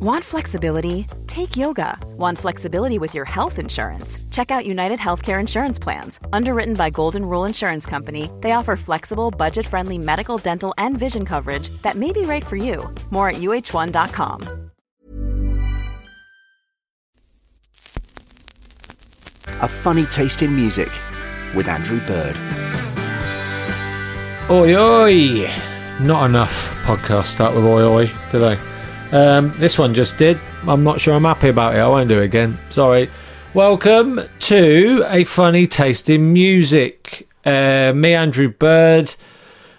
Want flexibility? Take yoga. Want flexibility with your health insurance? Check out United Healthcare Insurance Plans. Underwritten by Golden Rule Insurance Company, they offer flexible, budget friendly medical, dental, and vision coverage that may be right for you. More at uh1.com. A funny taste in music with Andrew Bird. Oi, oi! Not enough podcasts start with oi, oi, do they? Um, this one just did. I'm not sure I'm happy about it. I won't do it again. Sorry. Welcome to a funny taste in music. Uh, me, Andrew Bird,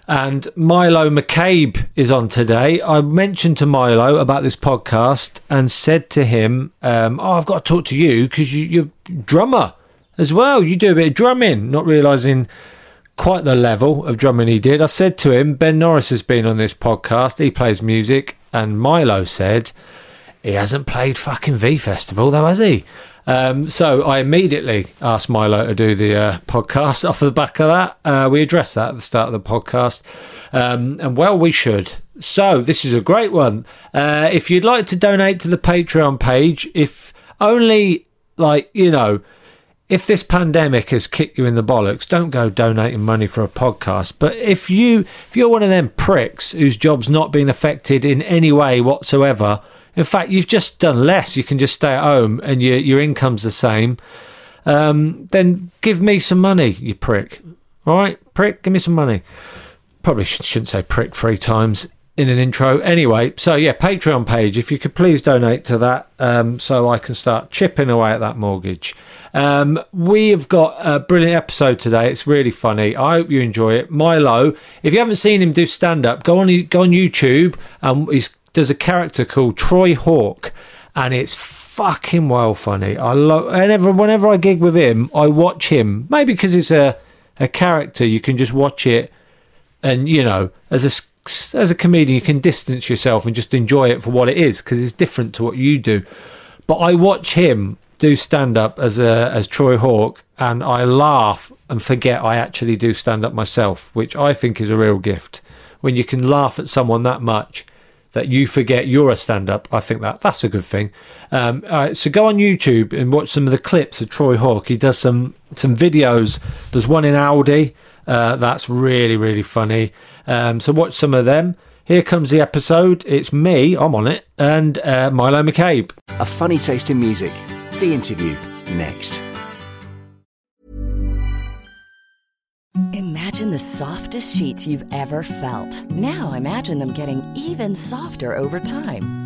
and Milo McCabe is on today. I mentioned to Milo about this podcast and said to him, um, "Oh, I've got to talk to you because you, you're drummer as well. You do a bit of drumming." Not realizing quite the level of drumming he did. I said to him, Ben Norris has been on this podcast. He plays music, and Milo said he hasn't played fucking V Festival though, has he? Um, so I immediately asked Milo to do the uh, podcast off the back of that. Uh, we addressed that at the start of the podcast, um, and well, we should. So this is a great one. Uh, if you'd like to donate to the Patreon page, if only like you know if this pandemic has kicked you in the bollocks, don't go donating money for a podcast. But if you if you're one of them pricks whose job's not been affected in any way whatsoever, in fact you've just done less, you can just stay at home and your your income's the same. Um, then give me some money, you prick. All right, prick, give me some money. Probably shouldn't say prick three times in an intro. Anyway, so yeah, Patreon page. If you could please donate to that, um, so I can start chipping away at that mortgage. Um, we've got a brilliant episode today. It's really funny. I hope you enjoy it. Milo, if you haven't seen him do stand up, go on go on YouTube. Um, he's there's a character called Troy Hawke, and it's fucking well funny. I love whenever whenever I gig with him, I watch him. Maybe because it's a a character, you can just watch it, and you know, as a as a comedian, you can distance yourself and just enjoy it for what it is because it's different to what you do. But I watch him do stand up as a as Troy Hawke, and I laugh and forget I actually do stand up myself, which I think is a real gift. When you can laugh at someone that much that you forget you're a stand up, I think that that's a good thing. Um, so go on YouTube and watch some of the clips of Troy Hawke. He does some some videos. There's one in Audi uh, that's really really funny. Um, so watch some of them. Here comes the episode. It's me, I'm on it, and uh, Milo McCabe. A funny taste in music. The interview next. Imagine the softest sheets you've ever felt. Now imagine them getting even softer over time.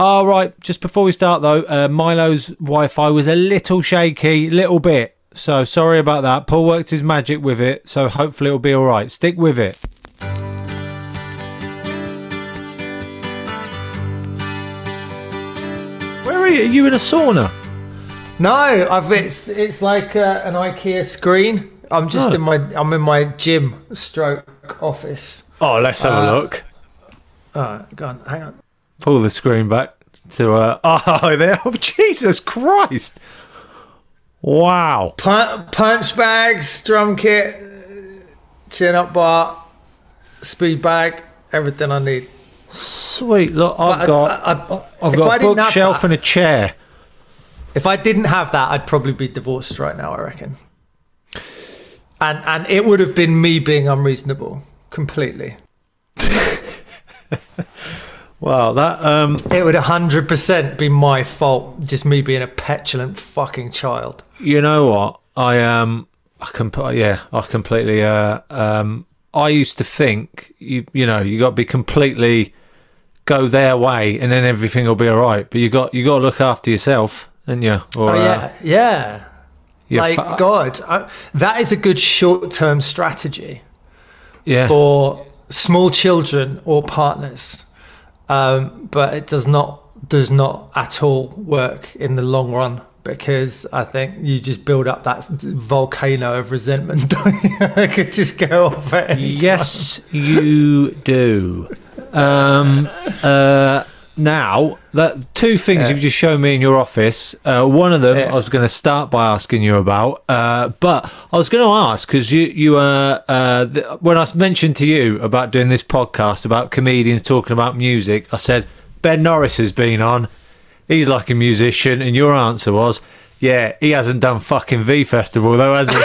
All right, just before we start though, uh, Milo's Wi-Fi was a little shaky, little bit. So sorry about that. Paul worked his magic with it, so hopefully it'll be all right. Stick with it. Where are you? Are you in a sauna? No, I've it's it's like uh, an IKEA screen. I'm just Oh. in my I'm in my gym stroke office. Oh, let's have a look. Oh, go on, hang on. Pull the screen back to uh oh there. Oh, Jesus Christ. Wow. Pun- punch bags, drum kit, chin up bar, speed bag, everything I need. Sweet. Look, I've But got I- I've got a bookshelf and a chair. If I didn't have that, I'd probably be divorced right now. I reckon. And and it would have been me being unreasonable completely. Wow, that um It would hundred percent be my fault, just me being a petulant fucking child. you know what? I um I can yeah, I completely uh um I used to think you you know, you got to be completely go their way and then everything will be all right. But you got you got to look after yourself, and you or Oh uh, yeah, yeah. Like fa- God, I, that is a good short-term strategy. yeah. for small children or partners, um, but it does not does not at all work in the long run because I think you just build up that volcano of resentment. it could just go off at any time. Yes, you do. Um, uh, now, that two things Yeah. you've just shown me in your office. Uh, one of them Yeah. I was going to start by asking you about, uh, but I was going to ask because you you uh, uh, th- when I mentioned to you about doing this podcast about comedians talking about music, I said Ben Norris has been on. He's like a musician, and your answer was. Yeah, he hasn't done fucking V Festival though, has he? and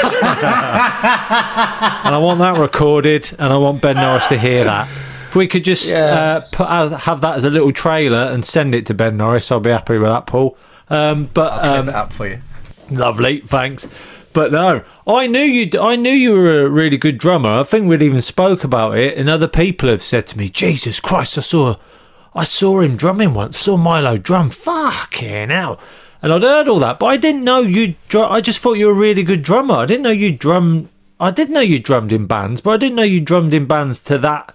I want that recorded, and I want Ben Norris to hear that. If we could just Yeah. uh, put, uh, have that as a little trailer and send it to Ben Norris, I'll be happy with that, Paul. Um, but um, up for you. lovely, thanks. But no, I knew you. I knew you were a really good drummer. I think we'd even spoke about it, and other people have said to me, "Jesus Christ, I saw, I saw him drumming once. Saw Milo drum. Fucking hell!" And I'd heard all that, but I didn't know you. Dr- I just thought you were a really good drummer. I didn't know you drum. I did know you drummed in bands, but I didn't know you drummed in bands to that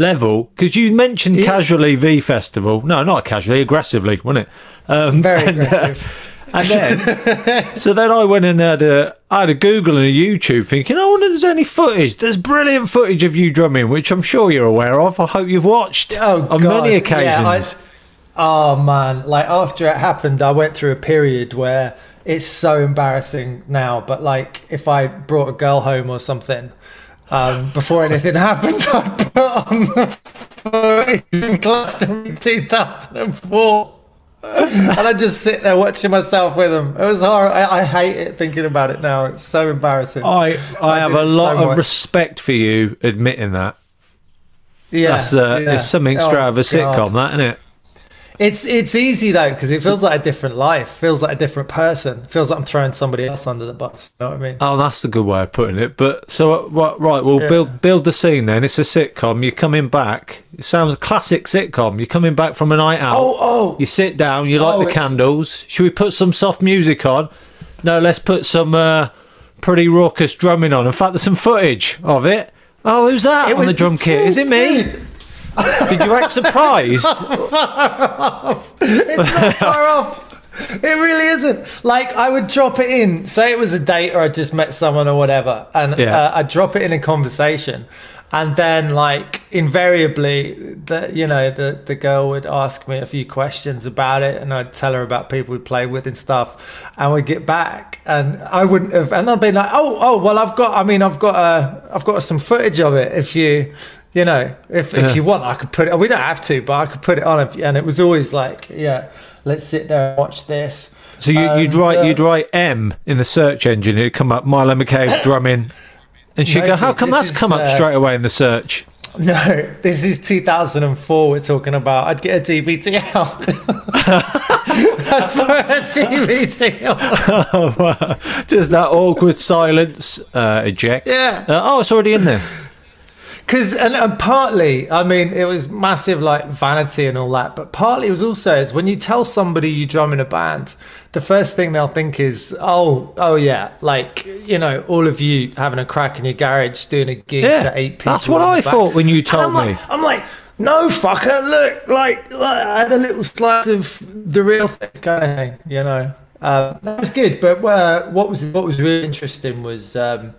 level because you mentioned Yeah. casually V Festival. No, not casually, aggressively, wasn't it? Um, Very and, uh, aggressive. and then, so then I went and had a, I had a Google and a YouTube thinking, I wonder if there's any footage. There's brilliant footage of you drumming, which I'm sure you're aware of. I hope you've watched Oh, on God. many Yeah, occasions. I- oh man, like after it happened, I went through a period where it's so embarrassing now. But like, if I brought a girl home or something, um, before anything happened, I'd put on the in Glastonbury 2004. and I just sit there watching myself with them. It was horrible. I, I hate it thinking about it now. It's so embarrassing. I, I have a it so lot of much. respect for you admitting that. yeah, That's uh, yeah. it's something Oh, straight out of a sitcom, God. that isn't it? It's it's easy though because it feels like a different life. Feels like a different person. Feels like I'm throwing somebody else under the bus. You know what I mean? Oh, that's a good way of putting it. But so uh, what? Right, we'll Yeah. build build the scene then. It's a sitcom. You're coming back. It sounds a classic sitcom. You're coming back from a night out. Oh, oh. You sit down. You light Oh, the it's- candles. Should we put some soft music on? No, let's put some uh, pretty raucous drumming on. In fact, there's some footage of it. Oh, who's that It on the drum kit? Is it me? Did you act surprised? It's not far off. It really isn't. Like I would drop it in. Say it was a date or I just met someone or whatever, and Yeah. uh, I'd drop it in a conversation, and then like invariably, the you know the the girl would ask me a few questions about it, and I'd tell her about people we play with and stuff, and we'd get back, and I wouldn't have, and I'd be like, oh oh well, I've got, I mean, I've got uh, I've got some footage of it if you. You know, if, Yeah. if you want, I could put it. We don't have to, but I could put it on. If, and it was always like, yeah, let's sit there and watch this. So you, you'd write uh, you'd write M in the search engine. It'd come up Milo McCabe drumming, and she'd No, go, "How come that's is, come up uh, straight away in the search?" No, this is 2004. We're talking about. I'd get a DVD out. I'd put a DVD. Just that awkward silence. Uh, eject. Yeah. Uh, oh, it's already in there. because and, and partly, I mean, it was massive like vanity and all that, but partly it was also is when you tell somebody you drum in a band, the first thing they'll think is, oh, oh yeah, like you know, all of you having a crack in your garage doing a gig Yeah, to eight people. that's what I back. thought when you told I'm like- me. I'm like, no, fucker, look, like, like, I had a little slice of the real thing, kind of thing, you know. Um, that was good, but uh, what was what was really interesting was um,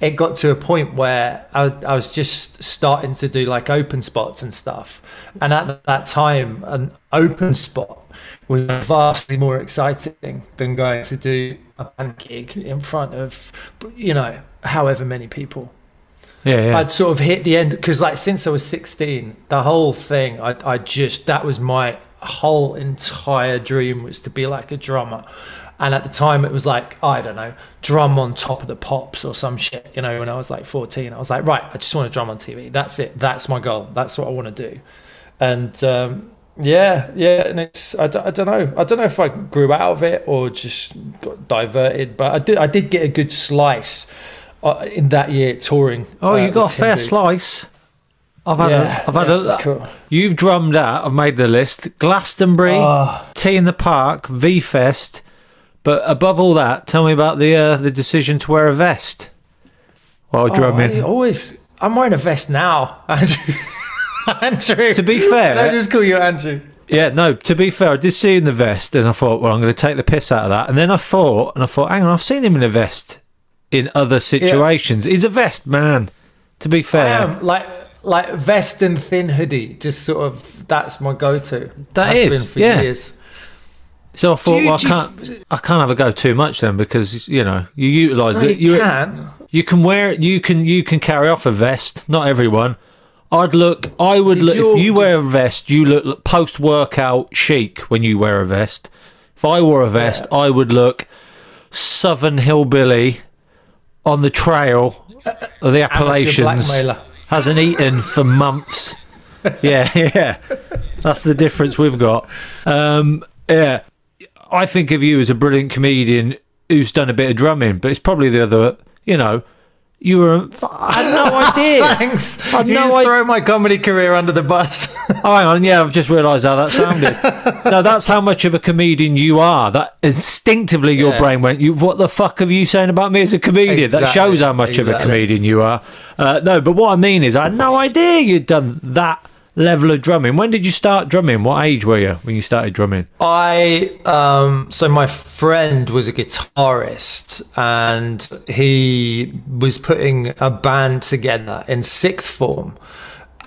it got to a point where I, I was just starting to do like open spots and stuff, and at that time, an open spot was vastly more exciting than going to do a band gig in front of, you know, however many people. Yeah, yeah. I'd sort of hit the end because, like, since I was 16, the whole thing, I, I just, that was my whole entire dream was to be like a drummer. And at the time, it was like, I don't know, drum on top of the pops or some shit. You know, when I was like 14, I was like, right, I just want to drum on TV. That's it. That's my goal. That's what I want to do. And um, yeah, yeah. And it's, I, don't- know. I don't know if I grew out of it or just got diverted, but I did, I did get a good slice uh, in that year touring. oh, uh, you got a fair slice. I've had Yeah, a, I've had yeah, a. that's cool. You've drummed out. I've made the list. Glastonbury, Oh. T in the Park, V Fest. But above all that, tell me about the uh, the decision to wear a vest while Oh, drumming. I always, I'm wearing a vest now, Andrew. Andrew. To be fair- I just call you Andrew. Yeah, no, to be fair, I did see in the vest and I thought, well, I'm going to take the piss out of that. And then I thought, and I thought, hang on, I've seen him in a vest in other situations. He's a vest man, to be I fair. am like like vest and thin hoodie. Just sort of that's my go-to. That Has is, been for yeah. years. So I thought, you- well, I can't, I can't have a go too much then because, you know, you utilise No, it. you You, can. you can wear, you can, you can carry off a vest. Not everyone. I'd look, I would Did look, if you wear a vest, you look post workout chic when you wear a vest. If I wore a vest, I would look southern hillbilly on the trail of the Appalachians. Hasn't eaten for months. yeah, yeah. That's the difference we've got. Um, yeah. I think of you as a brilliant comedian who's done a bit of drumming, but it's probably the other, you know, you were. I had no idea. Thanks. I'd you no just idea. throw my comedy career under the bus. Oh, hang on. Yeah, I've just realised how that sounded. no, that's how much of a comedian you are. That instinctively your Yeah. brain went, "You, what the fuck are you saying about me as a comedian?" That shows how much of a comedian you are. Uh, no, but what I mean is, I had no idea you'd done that level of drumming. When did you start drumming? What age were you when you started drumming? I um so my friend was a guitarist and he was putting a band together in sixth form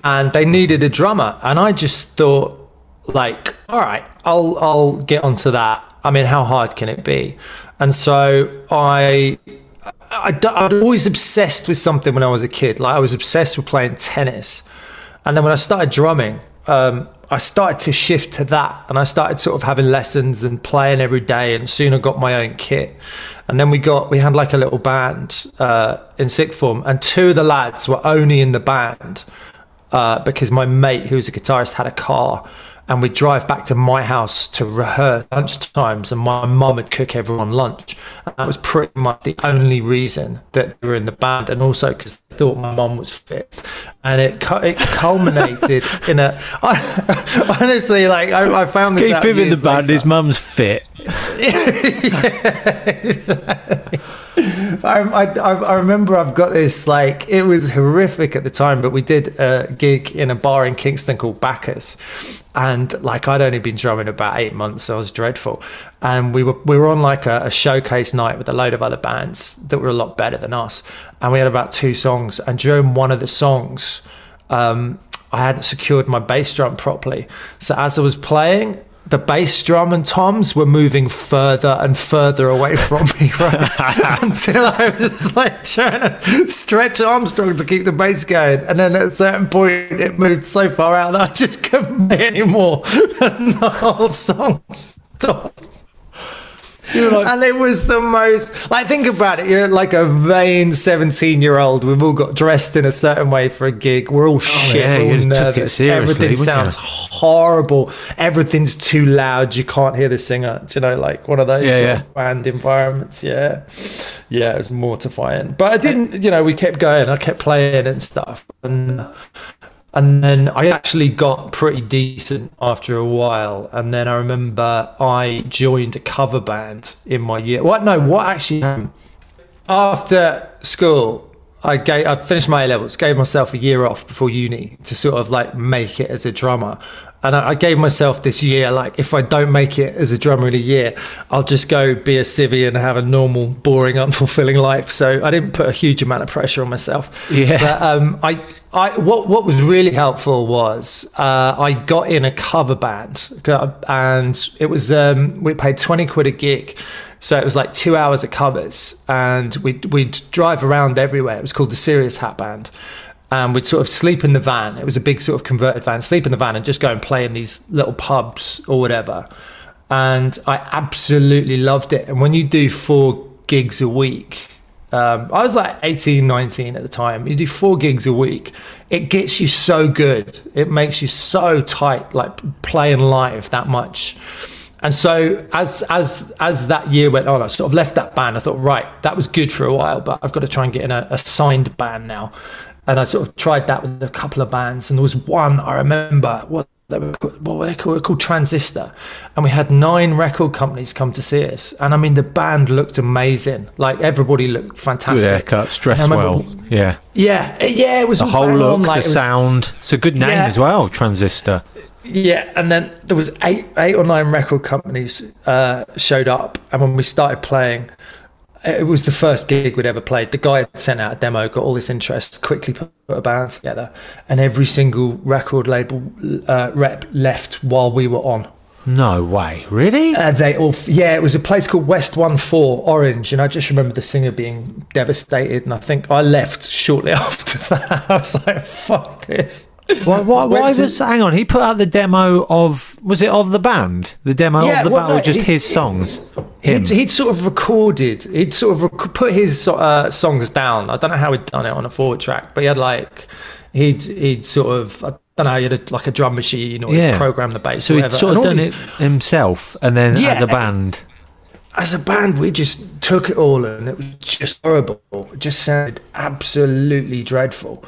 and they needed a drummer and I just thought like all right I'll I'll get onto that I mean how hard can it be and so I I, I always obsessed with something when I was a kid like I was obsessed with playing tennis and then when I started drumming, um, I started to shift to that, and I started sort of having lessons and playing every day. And soon I got my own kit. And then we got we had like a little band uh, in sixth form, and two of the lads were only in the band uh, because my mate, who was a guitarist, had a car, and we'd drive back to my house to rehearse lunch times, and my mum would cook everyone lunch. And that was pretty much the only reason that they were in the band, and also because they thought my mum was fit. And it it culminated in a honestly, like I, I found this Keep him in the band. later. His mum's fit. I, I, I remember I've got this like it was horrific at the time, but we did a gig in a bar in Kingston called Bacchus, and like I'd only been drumming about eight months, so it was dreadful. And we were we were on like a, a showcase night with a load of other bands that were a lot better than us, and we had about two songs. And during one of the songs, um, I hadn't secured my bass drum properly, so as I was playing the bass drum and toms were moving further and further away from me, right? Until I was like trying to stretch Armstrong to keep the bass going. And then at a certain point, it moved so far out that I just couldn't play anymore. And the whole song stopped. And it was the most like think about it. You're like a vain 17 year old we've all got dressed in a certain way for a gig. We're all oh, shit. Oh, yeah, we're all you took it nervous. seriously, everything sounds you? horrible. Everything's too loud. You can't hear the singer. Do you know like one of those Yeah, yeah. of band environments. Yeah. Yeah, it was mortifying. But I didn't, you know, we kept going. I kept playing and stuff, and and then I actually got pretty decent after a while. And then I remember I joined a cover band in my year. What? No, what actually happened? After school, I gave, I finished my A levels, gave myself a year off before uni to sort of like make it as a drummer. And I, I gave myself this year, like, if I don't make it as a drummer in a year, I'll just go be a civvy and have a normal, boring, unfulfilling life. So I didn't put a huge amount of pressure on myself. Yeah. But um, I, I, what, what was really helpful was uh, I got in a cover band, and it was um, we paid twenty quid a gig. So it was like two hours of covers, and we'd, we'd drive around everywhere. It was called the Serious Hat Band and we'd sort of sleep in the van. It was a big sort of converted van, sleep in the van and just go and play in these little pubs or whatever. And I absolutely loved it. And when you do four gigs a week, um, I was like 18, 19 at the time. You do four gigs a week, it gets you so good. It makes you so tight, like playing live that much. And so as as as that year went on, I sort of left that band. I thought, right, that was good for a while, but I've got to try and get in a, a signed band now and I sort of tried that with a couple of bands. And there was one I remember what they were called, what were they called? called Transistor, and we had nine record companies come to see us. And I mean, the band looked amazing. Like everybody looked fantastic. Good haircuts, dressed well. Yeah, yeah, yeah. It was the whole look, on, like, the was, sound. It's a good name yeah, as well, Transistor. Yeah, and then there was eight, eight or nine record companies uh, showed up, and when we started playing, it was the first gig we'd ever played. The guy had sent out a demo, got all this interest, quickly put a band together, and every single record label uh, rep left while we were on. No way, really? Uh, they all, yeah. It was a place called West One Four Orange, and I just remember the singer being devastated. And I think I left shortly after that. I was like, "Fuck this." Why, why, why was hang on? He put out the demo of was it of the band? The demo yeah, of the well, band, no, or just he, his songs? He'd, he'd, sort of recorded. He'd sort of rec- put his uh, songs down. I don't know how he'd done it on a four track, but he had like he'd he'd sort of I don't know. He had a, like a drum machine or yeah. program the bass. So he'd sort of done these, it himself, and then yeah, as a band. As a band, we just took it all, and it was just horrible. It just sounded absolutely dreadful.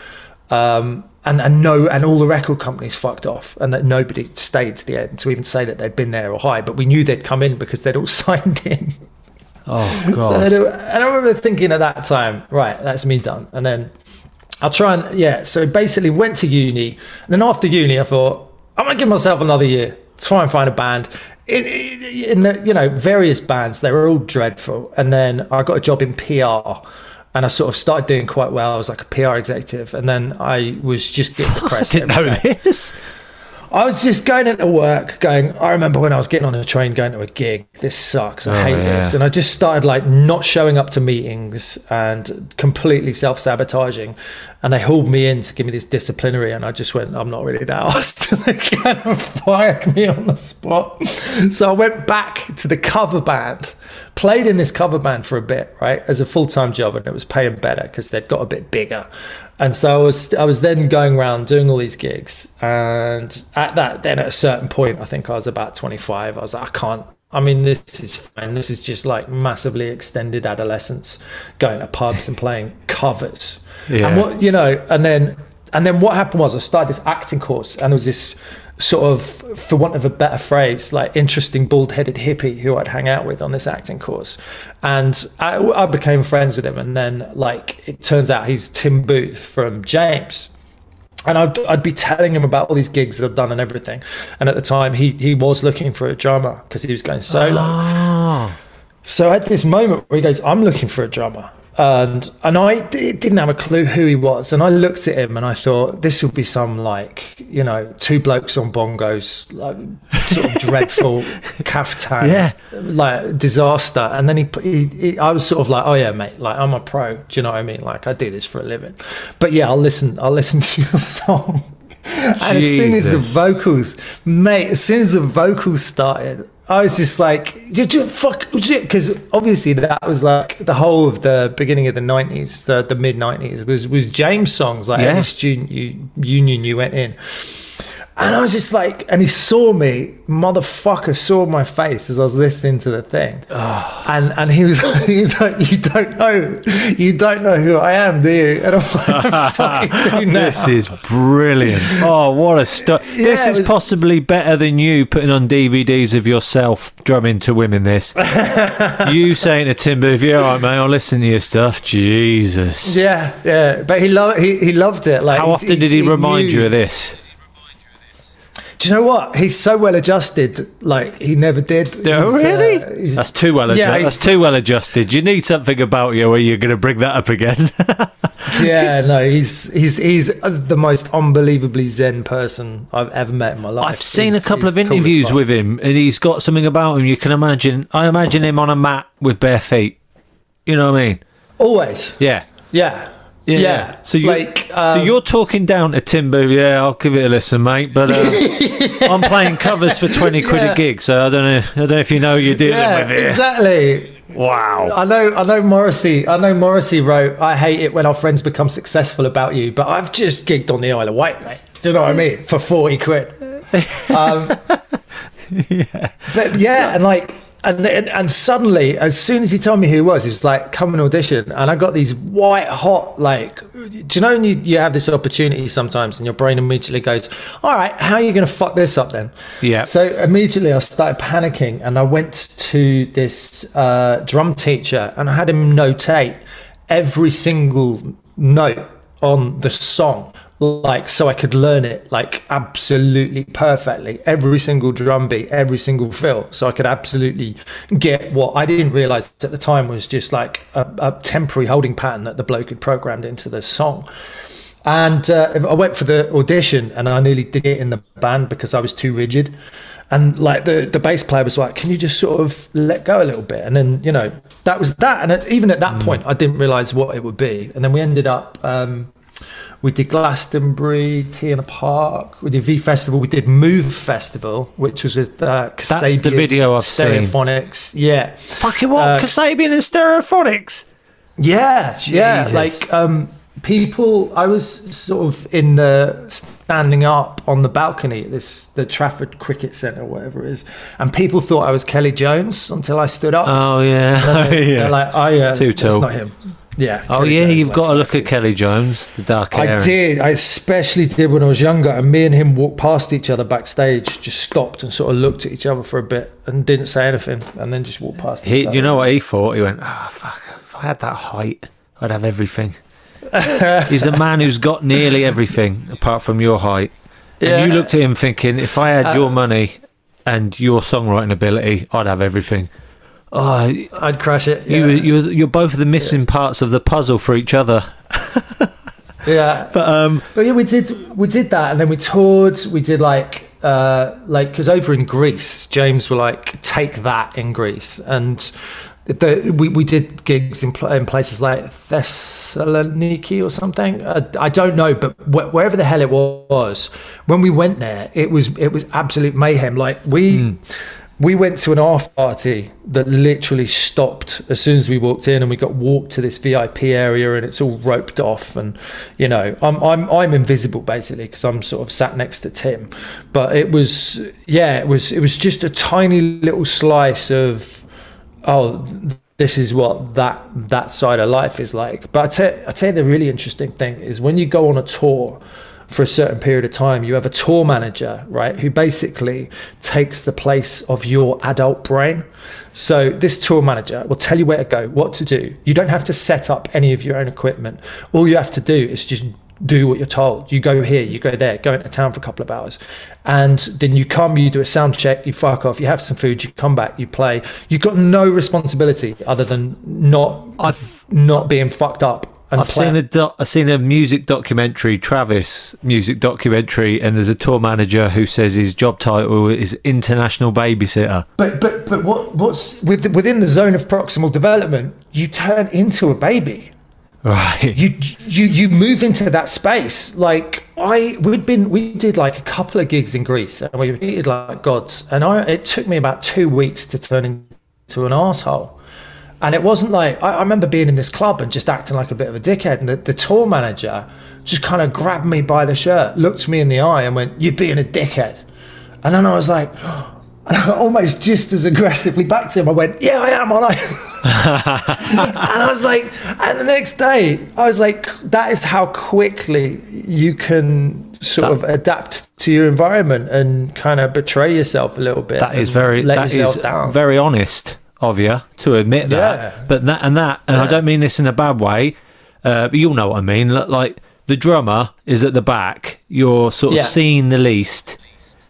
Um, and, and no and all the record companies fucked off and that nobody stayed to the end to even say that they'd been there or hi. but we knew they'd come in because they'd all signed in. Oh god. So and i remember thinking at that time right that's me done. And then i'll try and yeah so basically went to uni. And then after uni i thought i'm gonna give myself another year try and find a band. In, in the you know various bands they were all dreadful. And then i got a job in pr and I sort of started doing quite well. I was like a PR executive, and then I was just getting depressed. I didn't know day. this. I was just going into work, going. I remember when I was getting on a train going to a gig. This sucks. I oh, hate yeah. this, and I just started like not showing up to meetings and completely self sabotaging. And they hauled me in to give me this disciplinary, and I just went, "I'm not really that asked." they kind of fired me on the spot. So I went back to the cover band played in this cover band for a bit, right, as a full time job, and it was paying better because they'd got a bit bigger. And so I was I was then going around doing all these gigs, and at that then at a certain point, I think I was about 25. I was like, I can't. I mean, this is fine. This is just like massively extended adolescence, going to pubs and playing covers. Yeah. And what you know, and then and then what happened was I started this acting course, and it was this sort of, for want of a better phrase, like interesting bald headed hippie who I'd hang out with on this acting course. And I, I, became friends with him. And then, like, it turns out he's Tim Booth from James. And I'd, I'd be telling him about all these gigs that I've done and everything. And at the time, he, he was looking for a drummer because he was going solo. Oh. So at this moment where he goes, I'm looking for a drummer and and I d- didn't have a clue who he was. And I looked at him and I thought this will be some like you know two blokes on bongos, like sort of dreadful caftan, yeah, like disaster. And then he, he, he, I was sort of like, oh yeah, mate, like I'm a pro. Do you know what I mean? Like I do this for a living. But yeah, I'll listen. I'll listen to your song. and Jesus. as soon as the vocals, mate, as soon as the vocals started, I was just like, fuck, because obviously that was like the whole of the beginning of the nineties, the, the mid nineties was was James songs like yeah. every student you, union you went in, And I was just like, and he saw me, motherfucker saw my face as I was listening to the thing. And and he was, he was like, You don't know, you don't know who I am, do you? And I'm like, I fucking do now. This is brilliant. Oh, what a stuff. this is was- possibly better than you putting on DVDs of yourself drumming to women. This. you saying to Tim Booth, if you're all right, mate, I'll listen to your stuff. Jesus. Yeah, yeah. But he loved he, he loved it. Like How often did he remind knew- you of this? Do you know what? He's so well adjusted. Like he never did. Oh, He's, uh, really? he's- That's too well adjusted. he's- That's too well adjusted. You need something about you where you're going to bring that up again. yeah, no, he's he's he's the most unbelievably zen person I've ever met in my life. I've seen He's- a couple of interviews fuck. with him, and he's got something about him. You can imagine. I imagine him on a mat with bare feet. You know what I mean? Always, Yeah. yeah, Yeah. yeah. So you like, so um, you're talking down to Tim Booth. Yeah, I'll give it a listen, mate. But uh, I'm playing covers for twenty quid Yeah. a gig, so I don't know. I don't know if you know you're dealing yeah, with here. exactly. Wow. I know, I know. Morrissey, I know. Morrissey wrote, "I hate it when our friends become successful about you," but I've just gigged on the Isle of Wight, mate. Do you know what I mean? For forty quid. Um, But yeah, and like, and, and and suddenly, as soon as he told me who he was, it was like, "Come and audition." And I got these white hot, like, do you know when you, you have this opportunity sometimes, and your brain immediately goes, "All right, how are you going to fuck this up then?" Yeah. So immediately I started panicking, and I went to this uh, drum teacher, and I had him notate every single note on the song like so I could learn it like absolutely perfectly every single drum beat every single fill so I could absolutely get what I didn't realize at the time was just like a, a temporary holding pattern that the bloke had programmed into the song and uh, I went for the audition and I nearly did it in the band because I was too rigid. And like the, the bass player was like, can you just sort of let go a little bit? And then, you know, that was that. And even at that point, I didn't realize what it would be. And then we ended up, um, we did Glastonbury, T in the Park, we did V Festival, we did Move Festival, which was with uh, That's the video I've seen. Stereophonics. Yeah. Fucking what? Uh, Kasabian and Stereophonics. Yeah, yeah. Like um, people, I was sort of in the standing up on the balcony at this the Trafford Cricket Centre, whatever it is, and people thought I was Kelly Jones until I stood up. Oh yeah. They're, yeah. they're like, "Oh yeah, Too that's not him." Yeah. oh Kelly yeah, Jones, you've like, got to look at Kelly Jones, the dark hair. I did. I especially did when I was younger, and me and him walked past each other backstage, just stopped and sort of looked at each other for a bit and didn't say anything, and then just walked past. He, you know what he thought? He went, "Ah, fuck! If I had that height, I'd have everything." He's a man who's got nearly everything apart from your height. And Yeah. Uh, you looked at him thinking, "If I had your money and your songwriting ability, I'd have everything." Oh, I'd crush it. you, yeah. you're you're both the missing parts of the puzzle for each other. yeah. But um, But yeah, we did we did that, and then we toured. We did like uh like because over in Greece, James were like take that in Greece, and the, we we did gigs in, in places like Thessaloniki or something. Uh, I don't know, but wh- wherever the hell it was, when we went there, it was it was absolute mayhem. Like we. We went to an after party that literally stopped as soon as we walked in, and we got walked to this VIP area, and it's all roped off. And you know, I'm I'm I'm invisible basically because I'm sort of sat next to Tim. But it was yeah, it was it was just a tiny little slice of oh, this is what that that side of life is like. But I tell I tell you the really interesting thing is when you go on a tour for a certain period of time, you have a tour manager, right, who basically takes the place of your adult brain. So this tour manager will tell you where to go, what to do. You don't have to set up any of your own equipment. All you have to do is just do what you're told. You go here, you go there, go into town for a couple of hours. And then you come, you do a sound check, you fuck off, you have some food, you come back, you play. You've got no responsibility other than not I've not being fucked up. And I've seen a doc, I've seen a music documentary, Travis music documentary, and there's a tour manager who says his job title is international babysitter. But but but what what's with, within the zone of proximal development, you turn into a baby. Right. You you you move into that space. Like I we'd been we did like a couple of gigs in Greece and we were treated like gods. And I it took me about two weeks to turn into an asshole. And it wasn't like I, I remember being in this club and just acting like a bit of a dickhead, and the, the tour manager just kind of grabbed me by the shirt, looked me in the eye, and went, "You're being a dickhead." And then I was like, almost just as aggressively back to him. I went, "Yeah, I am, aren't I?" and I was like, and the next day, I was like, "That is how quickly you can sort of adapt to your environment and kind of betray yourself a little bit." That is very that yourself is down. very honest of you to admit that. Yeah. But that and that, and I don't mean this in a bad way. Uh, but you'll know what I mean. Like the drummer is at the back. You're sort of Yeah. seen the least.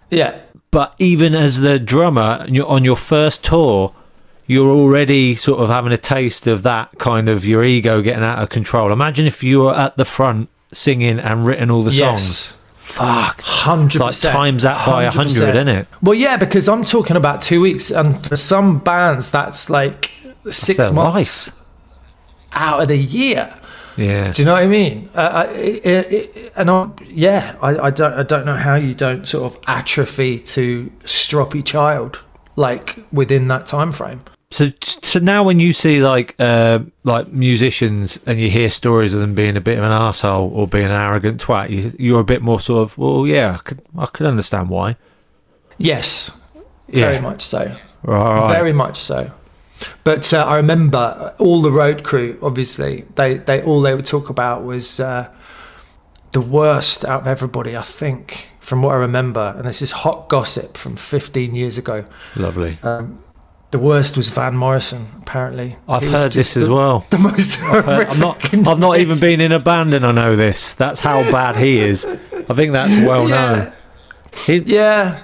yeah. But even as the drummer and you're on your first tour, you're already sort of having a taste of that kind of your ego getting out of control. Imagine if you were at the front singing and written all the songs. Fuck. Hundred It's like times that by a hundred, isn't it? Well, yeah, because I'm talking about two weeks, and for some bands, that's like six their months life. out of the year. Yeah. Do you know what I mean? Uh, I, it, it, and I, yeah, I, I don't, I don't know how you don't sort of atrophy to stroppy child like within that time frame. So, so now when you see like uh, like musicians and you hear stories of them being a bit of an asshole or being an arrogant twat, you, you're a bit more sort of, well, yeah, I could, I could understand why. Yes, Yeah. very much so. Right. Very much so. But uh, I remember all the road crew. Obviously, they they all they would talk about was uh, the worst out of everybody. I think, from what I remember, and this is hot gossip from 15 years ago. Lovely. The worst was Van Morrison. Apparently, I've He heard this just as the- well. The most Uh, I'm not. horrific I've not even been in a band, and I know this. That's how bad he is. I think that's well known. He, Yeah,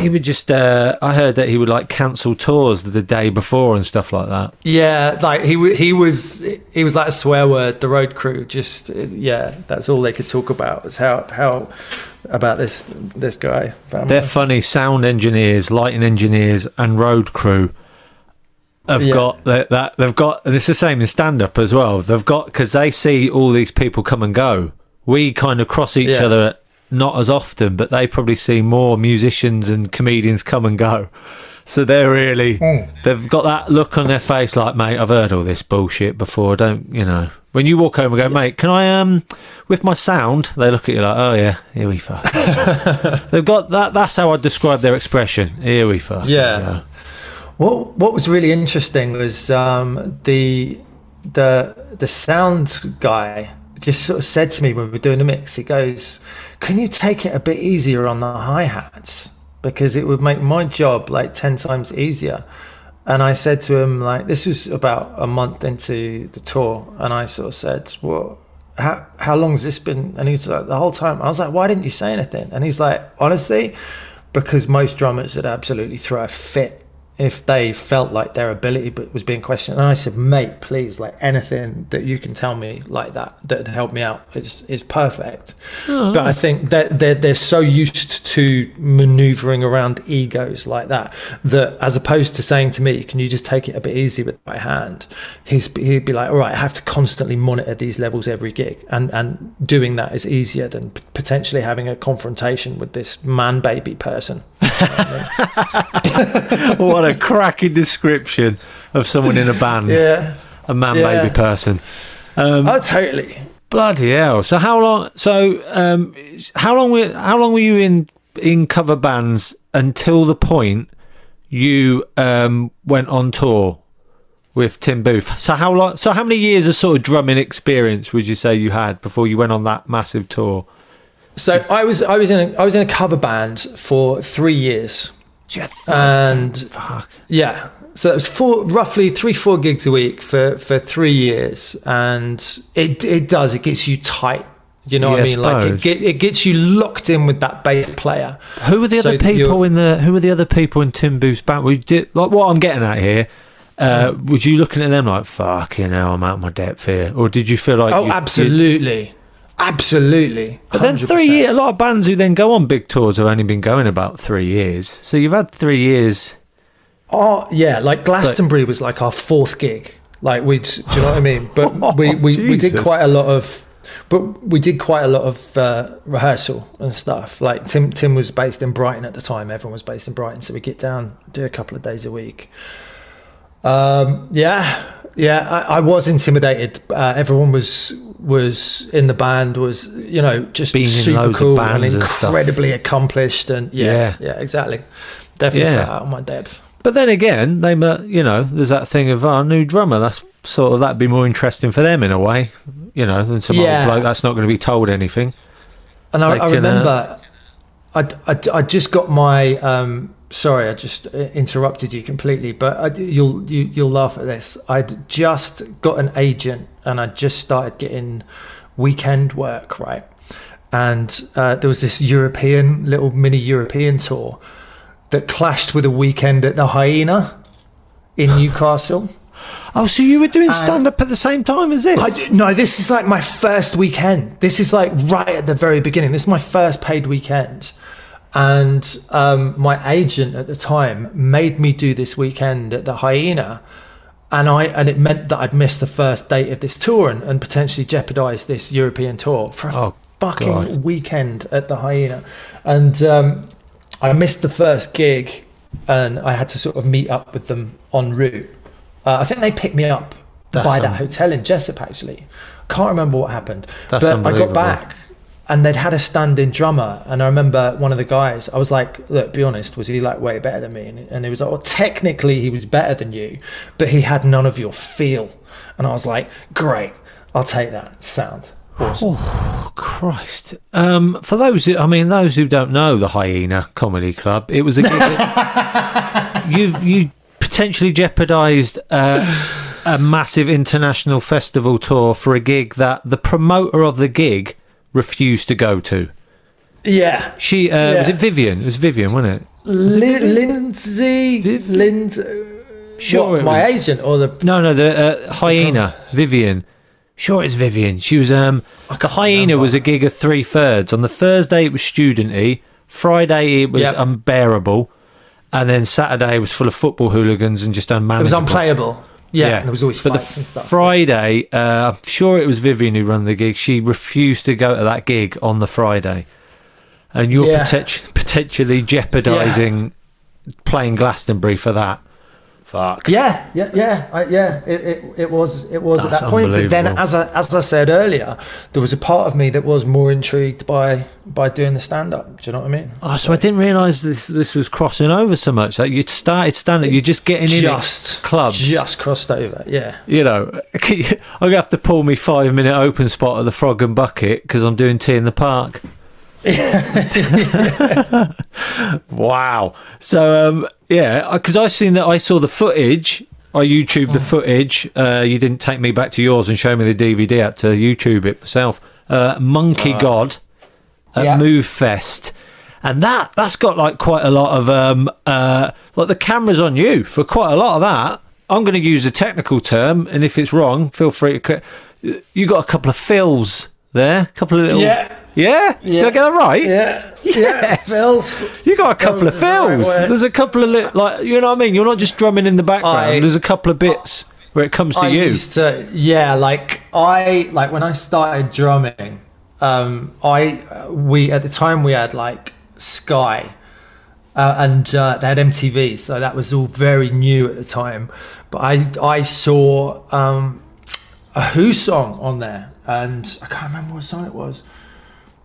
he would just. Uh, I heard that he would like cancel tours the day before and stuff like that. yeah. Like he he was he was like a swear word. The road crew just yeah. That's all they could talk about was how how about this this guy. They're funny sound engineers, lighting engineers, and road crew have Yeah. got that, that. They've got. And it's the same in stand up as well. They've got because they see all these people come and go. We kind of cross each Yeah. other not as often, but they probably see more musicians and comedians come and go. So they're really Hmm. they've got that look on their face like, mate, I've heard all this bullshit before. Don't you know? When you walk home and go, mate, can I um with my sound? They look at you like, oh yeah, here we fuck. They've got that. That's how I describe their expression. Here we fuck. Yeah. What What was really interesting was um, the the the sound guy just sort of said to me when we were doing the mix. He goes, "Can you take it a bit easier on the hi hats because it would make my job like ten times easier." And I said to him, like, this was about a month into the tour, and I sort of said, "Well, how how long's this been?" And he's like, "The whole time." I was like, "Why didn't you say anything?" And he's like, "Honestly." because most drummers would absolutely throw a fit if they felt like their ability was being questioned. And I said, mate, please, like anything that you can tell me like that that help me out is is perfect. but I think that they're they're so used to maneuvering around egos like that that as opposed to saying to me, can you just take it a bit easy with my hand? He's he'd be like, all right, I have to constantly monitor these levels every gig, and and doing that is easier than p- potentially having a confrontation with this man baby person. what a cracking description of someone in a band. Yeah. A man Yeah. baby person. oh, totally. Bloody hell! So how long? So um, how long were how long were you in in cover bands until the point you um went on tour with Tim Booth? So how long? So how many years of sort of drumming experience would you say you had before you went on that massive tour? So I was I was in a, I was in a cover band for three years. Yes. And- fuck. Yeah. So it was four, roughly three, four gigs a week for, for three years, and it it does it gets you tight. You know what I Yeah, I mean? Like it, get, it gets you locked in with that bass player. Who were the So other people in the? Who were the other people in Tim Booth's band? We did like what I'm getting at here. Uh, Mm. was you looking at them like fucking hell? I'm out of my depth here, or did you feel like? Oh, you- you- absolutely, absolutely. But then three years, a lot of bands who then go on big tours have only been going about three years. So you've had three years. Oh yeah, like Glastonbury was like our fourth gig. Like we'd, do you know what I mean? But we we, we did quite a lot of, but we did quite a lot of uh, rehearsal and stuff. Like Tim Tim was based in Brighton at the time. Everyone was based in Brighton, so we get down, do a couple of days a week. Um, yeah, Yeah, I, I was intimidated. Uh, everyone was was in the band was you know just Been in super cool bands and and incredibly accomplished and yeah, Yeah. yeah, exactly. Definitely Yeah. out of my depth. But then again, they, you know, there's that thing of our new drummer. That's sort of that'd be more interesting for them in a way, you know, than some Yeah. old bloke that's not going to be told anything. And I, I remember, I, I, I just got my. Um, sorry, I just uh, interrupted you completely, but I, you'll you, you'll laugh at this. I'd just got an agent, and I just started getting weekend work, right? And uh, there was this European little mini European tour that clashed with a weekend at the Hyena in Newcastle. Oh, so you were doing stand up at the same time as this? I no, this is like my first weekend. This is like right at the very beginning. This is my first paid weekend. And um, my agent at the time made me do this weekend at the Hyena. And I and it meant that I'd missed the first date of this tour and, and potentially jeopardise this European tour for a Oh, fucking God. weekend at the Hyena. And um, I missed the first gig and I had to sort of meet up with them en route. Uh, I think they picked me up That's by that hotel in Jessup actually. Can't remember what happened. That's but I got back and they'd had a stand-in drummer and I remember one of the guys, I was like, look, be honest, was he like way better than me? And, and he was like, well, technically he was better than you, but he had none of your feel. And I was like, great, I'll take that. Sound. Awesome. Christ. Um, for those, I mean, those who don't know the Hyena Comedy Club, it was a you've you potentially jeopardised uh, a massive international festival tour for a gig that the promoter of the gig refused to go to. Yeah. She uh, was it Vivian? It was Vivian, wasn't it? Lin- Lindsay, Viv- Lindsay, Sure, what, my was- agent or the No, no, the uh, hyena, Vivian. Sure, it's Vivian. She was um. The hyena was a gig of three thirds. On the Thursday, it was studenty. Friday, it was Yep. unbearable, and then Saturday was full of football hooligans and just unmanageable. it was unplayable. Yeah, and there was always but the and stuff. Friday, uh, I'm sure it was Vivian who ran the gig. She refused to go to that gig on the Friday, and you're Yeah. potent- potentially jeopardising playing Glastonbury for that. Fuck. Yeah, yeah, yeah, I, yeah. It, it, it was it was at that point. But then, as I as I said earlier, there was a part of me that was more intrigued by by doing the stand up. Do you know what I mean? Oh, so I didn't realise this this was crossing over so much. That you'd started stand up, you're just getting in Just clubs. just crossed over. Yeah, you know, I'm gonna have to pull me five minute open spot at the Frog and Bucket because I'm doing T in the Park. wow. So um, yeah, because I've seen that. I saw the footage. I YouTube the footage. Uh, you didn't take me back to yours and show me the DVD. I had to YouTube it myself. Uh, Monkey God at Yeah. Move Fest. And that that's got like quite a lot of um uh like the cameras on you for quite a lot of that. I'm going to use a technical term, and if it's wrong, feel free to. You got a couple of fills there, a couple of little. Yeah. Yeah. Did I Yeah. get that right? yeah, yeah. Yes. Phil's. You got a couple of Fills the right There's a couple of li- like you know what I mean. You're not just drumming in the background. I- There's a couple of bits where it comes to I you. used to, yeah, like I like when I started drumming. Um, I we at the time we had like Sky, uh, and uh, they had MTV, so that was all very new at the time. But I I saw um, a Who song on there, and I can't remember what song it was.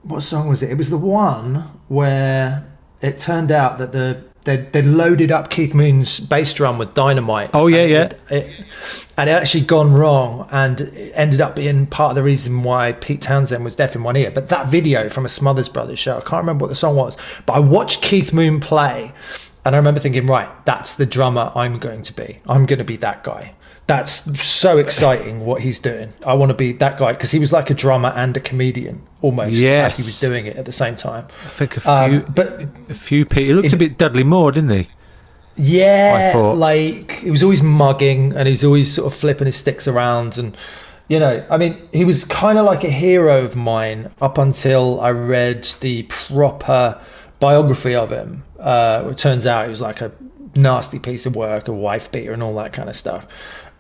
What song was it? It was the one where it turned out that the they they loaded up Keith Moon's bass drum with dynamite. Oh, yeah, and yeah. it- it, and it actually gone wrong and it ended up being part of the reason why Pete Townshend was deaf in one ear. But that video from a Smothers Brothers show, I can't remember what the song was, but I watched Keith Moon play and I remember thinking, right, that's the drummer I'm going to be. I'm going to be that guy. That's so exciting what he's doing. I want to be that guy because he was like a drummer and a comedian almost Yes. as he was doing it at the same time. I think a few, Um, but a few people. He looked a bit Dudley Moore, didn't he? Yeah, I thought. like he was always mugging and he was always sort of flipping his sticks around and you know, I mean, he was kind of like a hero of mine up until I read the proper biography of him. Uh, it turns out he was like a nasty piece of work, a wife beater, and all that kind of stuff.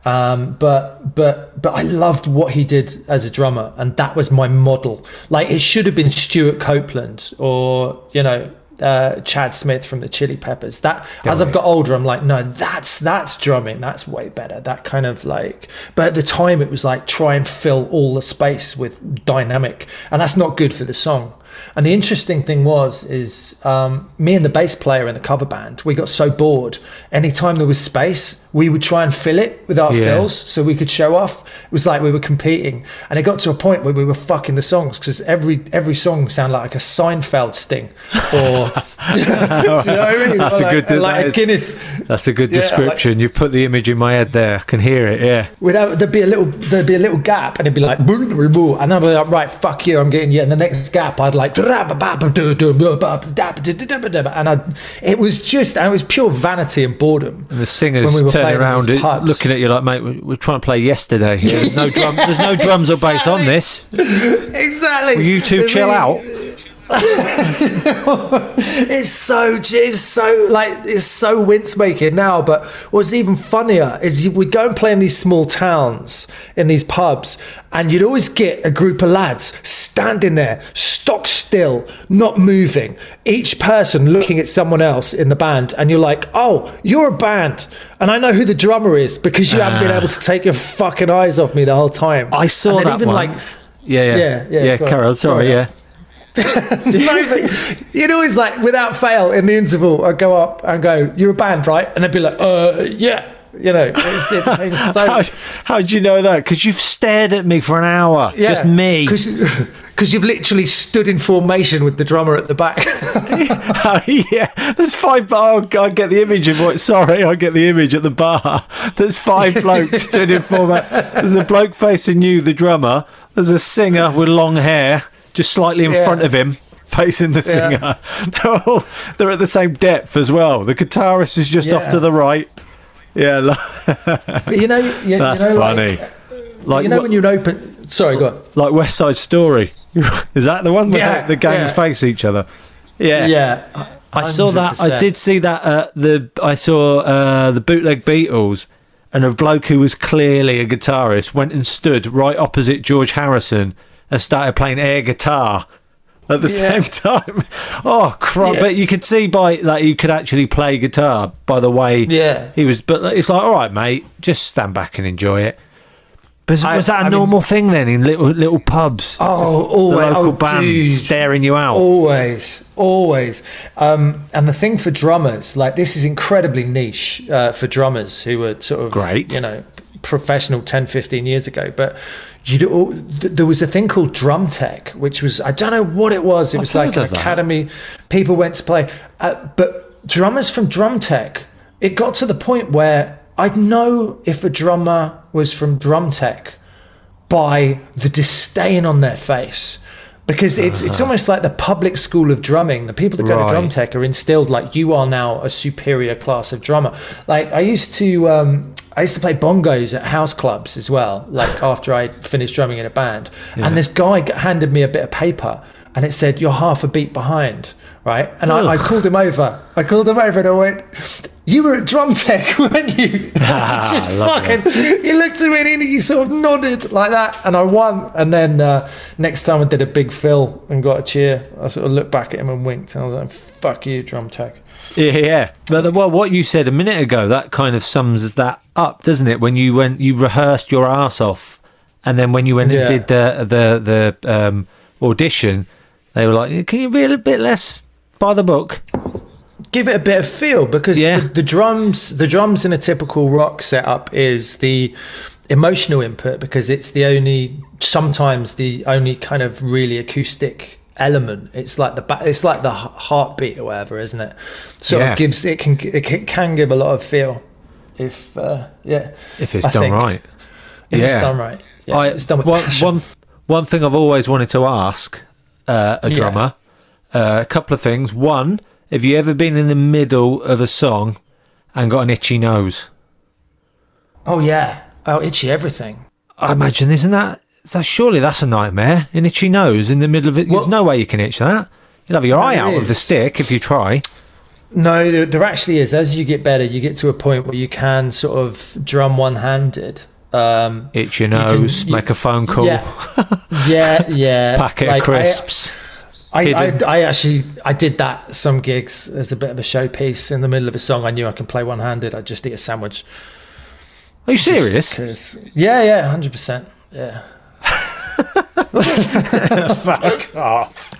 Um, but but but I loved what he did as a drummer, and that was my model. Like it should have been Stewart Copeland or you know uh, Chad Smith from the Chili Peppers. That as I've got older, I'm like, no, that's that's drumming. That's way better. That kind of like. But at the time, it was like try and fill all the space with dynamic, and that's not good for the song. And the interesting thing was, is um, me and the bass player in the cover band, we got so bored. Anytime there was space, we would try and fill it with our Yeah. fills so we could show off. It was like we were competing, and it got to a point where we were fucking the songs because every every song sounded like a Seinfeld sting, or you know I mean? That's Or a like, good- like that a is- Guinness. That's a good Yeah, like- description. You've put the image in my head there. I can hear it. Yeah. There'd be a little there'd be a little gap and it'd be like "Boo, boo, boo," and I'd be like right fuck you I'm getting you and the next gap I'd like and I it was just it was pure vanity and boredom And the singers we turning around, it- looking at you like, mate, we're, we're trying to play yesterday here. There's no drum. There's no drums or bass on this. exactly Will you two chill out? it's so it's so like it's so wince making now but what's even funnier is you would go and play in these small towns in these pubs and you'd always get a group of lads standing there stock still not moving each person looking at someone else in the band and you're like oh you're a band and i know who the drummer is because you haven't been ah. able to take your fucking eyes off me the whole time I saw that even once. like yeah, yeah, Yeah, yeah, yeah. Carol, sorry, Sorry. yeah. no, you'd always like, without fail, in the interval, I'd go up and go, "You're a band, right?" And they'd be like, "Uh, yeah." You know, it's, it so. How, how'd you know that? Because you've stared at me for an hour. Just me. Because you've literally stood in formation with the drummer at the back. Oh, yeah, there's five. Oh, I get the image of what. Sorry, I get the image at the bar. There's five blokes stood in format. There's a bloke facing you, the drummer. There's a singer with long hair, just slightly in Yeah. front of him, facing the Yeah. singer. They're all they're at the same depth as well. The guitarist is just off to the right. Yeah, lo- but you know, you, that's you know, funny. Like, Like you know what- when you open. Sorry, go on. like West Side Story. is that the one where Yeah, the, the gangs yeah. face each other? Yeah. Yeah, I saw that. I did see that. Uh, the I saw uh, the bootleg Beatles, and a bloke who was clearly a guitarist went and stood right opposite George Harrison and started playing air guitar at the Yeah. same time. Oh, crap! Yeah. But you could see by that he could actually play guitar by the way Yeah. he was. But it's like, all right, mate, just stand back and enjoy it. But was, I- was that a I mean- normal thing then in little little pubs? Oh, always. the local Oh, band dude. staring you out. Always, always. Um, and the thing for drummers, like this is incredibly niche uh, for drummers who were sort of Great. you know, professional 10, 15 years ago. But you do, there was a thing called drum tech, which was I don't know what it was. It I've was like an that. academy. People went to play, uh, but drummers from drum tech. It got to the point where I'd know if a drummer was from drum tech by the disdain on their face because it's it's almost like the public school of drumming the people that go to drum tech are instilled like you are now a superior class of drummer like i used to um i used to play bongos at house clubs as well like after i finished drumming in a band. And this guy handed me a bit of paper and it said you're half a beat behind right? And I, I called him over. I called him over and i went you were at drum tech, weren't you? Just lovely. fucking he looked at me and he sort of nodded like that, and I won. And then uh, next time I did a big fill and got a cheer, I sort of looked back at him and winked, and I was like, "Fuck you, drum tech." Yeah, yeah. But well, what you said a minute ago that kind of sums that up, doesn't it? When you went, you rehearsed your ass off, and then when you went Yeah. and did the the the um, audition, they were like, "Can you be a little bit less by the book?" Give it a bit of feel because Yeah. the, the drums, the drums in a typical rock setup is the emotional input because it's the only, sometimes the only kind of really acoustic element. It's like the ba- it's like the heartbeat or whatever, isn't it? Sort Yeah. of gives it can it can- give a lot of feel if uh, yeah If it's I done think. right. if Yeah. it's done right. Yeah, I, it's done with one, passion. one, one thing I've always wanted to ask uh, a Yeah. drummer uh, a couple of things. One, have you ever been in the middle of a song and got an itchy nose? Oh yeah, oh itchy everything. I imagine, isn't that? So surely that's a nightmare. An itchy nose in the middle of it. There's no way you can itch that. You'll have your eye out of the stick if you try. No, there, there actually is. As you get better, you get to a point where you can sort of drum one-handed. Um, Itch your nose, you- make a phone call, Yeah, yeah, yeah. packet Like, of I- crisps. I, I. I actually I did that some gigs as a bit of a showpiece in the middle of a song. I knew I can play one handed. I'd just eat a sandwich. Are you serious? yeah, yeah, hundred percent. Yeah. Fuck off.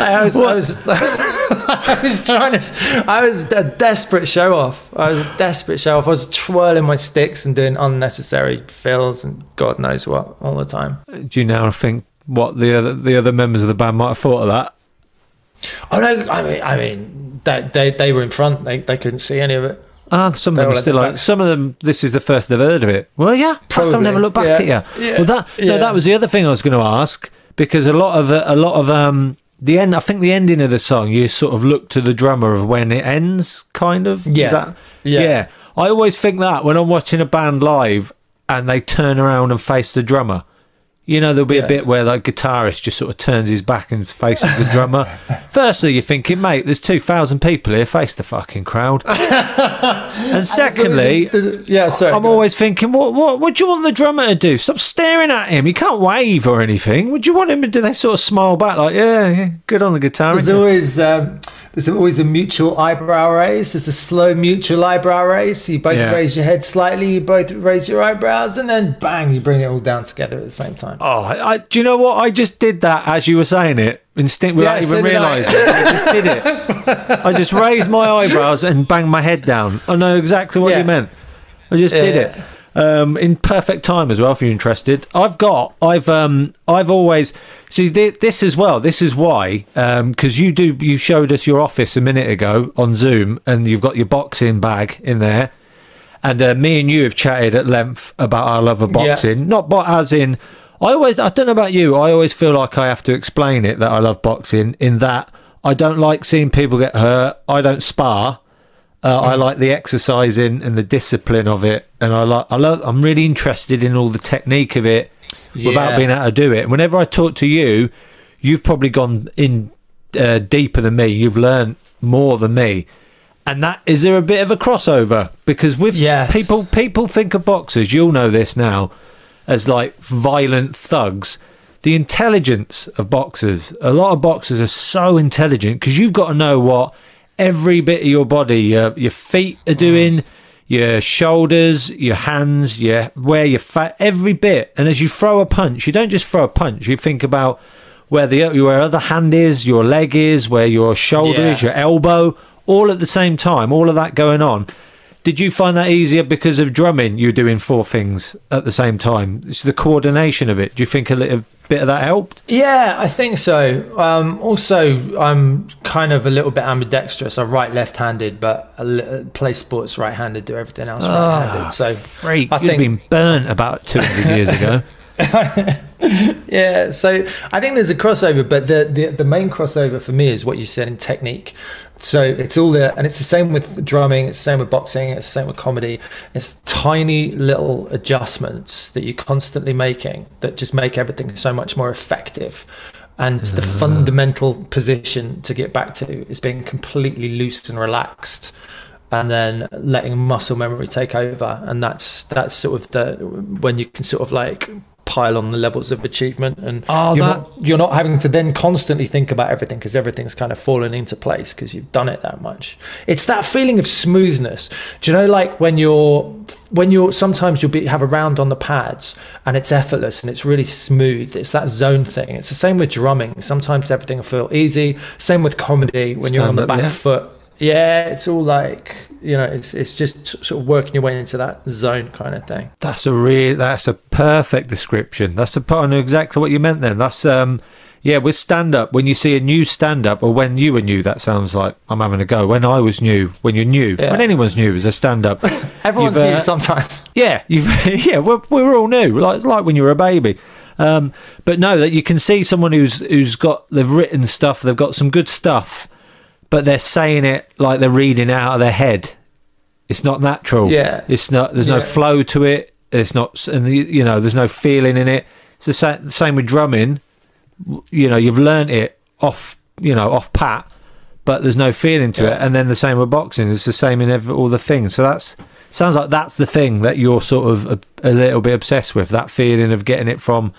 I was, I was, I was trying to, I was a desperate show off. I was a desperate show off. I was twirling my sticks and doing unnecessary fills and God knows what all the time. Do you now think what the other the other members of the band might have thought of that? Oh no, I mean, I mean, they, they, they were in front. They, they couldn't see any of it. Ah, some of them are still like back. some of them. This is the first they've heard of it. Well, yeah, I'll Probably, never look back yeah, at you. yeah, well, that no, that was the other thing I was going to ask because a lot of uh, a lot of um the end. I think the ending of the song you sort of look to the drummer of when it ends, kind of. Is Yeah. that- Yeah. yeah. I always think that when I'm watching a band live and they turn around and face the drummer. You know, there'll be a bit where like guitarist just sort of turns his back and faces the drummer. Firstly, you're thinking, mate, there's two thousand people here, face the fucking crowd. and secondly, yeah, sorry. I'm always thinking, what, what, what do you want the drummer to do? Stop staring at him. He can't wave or anything. Would you want him to do? They sort of smile back, like, yeah, yeah good on the guitar. There's always um, there's always a mutual eyebrow raise. There's a slow mutual eyebrow raise. You both Yeah. raise your head slightly. You both raise your eyebrows, and then bang, you bring it all down together at the same time. Oh, I, I- do you know what? I just did that as you were saying it, instinct without Yeah, even did realising. I. I just did it. I just raised my eyebrows and banged my head down. I know exactly what Yeah. you meant. I just did it. Um, in perfect time as well. If you're interested, I've got, I've, um, I've always see th- this as well. This is why, because you do, you showed us your office a minute ago on Zoom, and you've got your boxing bag in there, and uh, me and you have chatted at length about our love of Yeah. boxing. Not, but as in, I always, I don't know about you, I always feel like I have to explain it that I love boxing. In that, I don't like seeing people get hurt. I don't spar. Uh. I like the exercising and the discipline of it, and I like. I love. I'm really interested in all the technique of it, without being able to do it. And whenever I talk to you, you've probably gone in uh, deeper than me. You've learned more than me, and that is there a bit of a crossover because with Yes. people, people think of boxers. You'll know this now as like violent thugs. The intelligence of boxers. A lot of boxers are so intelligent because you've got to know what every bit of your body, your, your feet are doing, your shoulders, your hands, your where your fat, every bit. And as you throw a punch, you don't just throw a punch. You think about where the your other hand is, your leg is, where your shoulder Yeah. is, your elbow, all at the same time. All of that going on. Did you find that easier because of drumming? You're doing four things at the same time. It's the coordination of it. Do you think a little bit of that helped? Yeah, I think so. Um, also, I'm kind of a little bit ambidextrous. I'm right left-handed, but I li- play sports right-handed, do everything else. So Ah, Freak, I you'd think been burnt about 200 years ago. yeah, so I think there's a crossover, but the, the the main crossover for me is what you said in technique. So it's all there, and it's the same with drumming. It's the same with boxing. It's the same with comedy. It's tiny little adjustments that you're constantly making that just make everything so much more effective. And the mm. fundamental position to get back to is being completely loose and relaxed and then letting muscle memory take over and that's that's sort of the when you can sort of like pile on the levels of achievement. And Oh, you're, that- not, you're not having to then constantly think about everything because everything's kind of fallen into place because you've done it that much. It's that feeling of smoothness. Do you know like when you're when you're sometimes you'll be have a round on the pads and it's effortless and it's really smooth. It's that zone thing. It's the same with drumming. Sometimes everything will feel easy. Same with comedy when you're on the back yeah. foot yeah it's all like you know it's it's just sort of working your way into that zone kind of thing That's a real. That's a perfect description. That's a part. I know exactly what you meant. Then that's um, yeah. With stand up, when you see a new stand up, or when you were new, that sounds like I'm having a go. When I was new, when you're new, Yeah. when anyone's new as a stand up, everyone's You've, new uh, sometimes Yeah, you've yeah, we're, we're all new. Like it's like when you were a baby. Um, but no, that you can see someone who's who's got they've written stuff, they've got some good stuff, but they're saying it like they're reading it out of their head. It's not natural. Yeah. it's not. There's no flow to it. It's not, and the, you know, there's no feeling in it. It's the same, same with drumming. You know, you've learnt it off, you know, off pat, but there's no feeling to it. And then the same with boxing. It's the same in every, all the things. So that's sounds like that's the thing that you're sort of a, a little bit obsessed with. That feeling of getting it from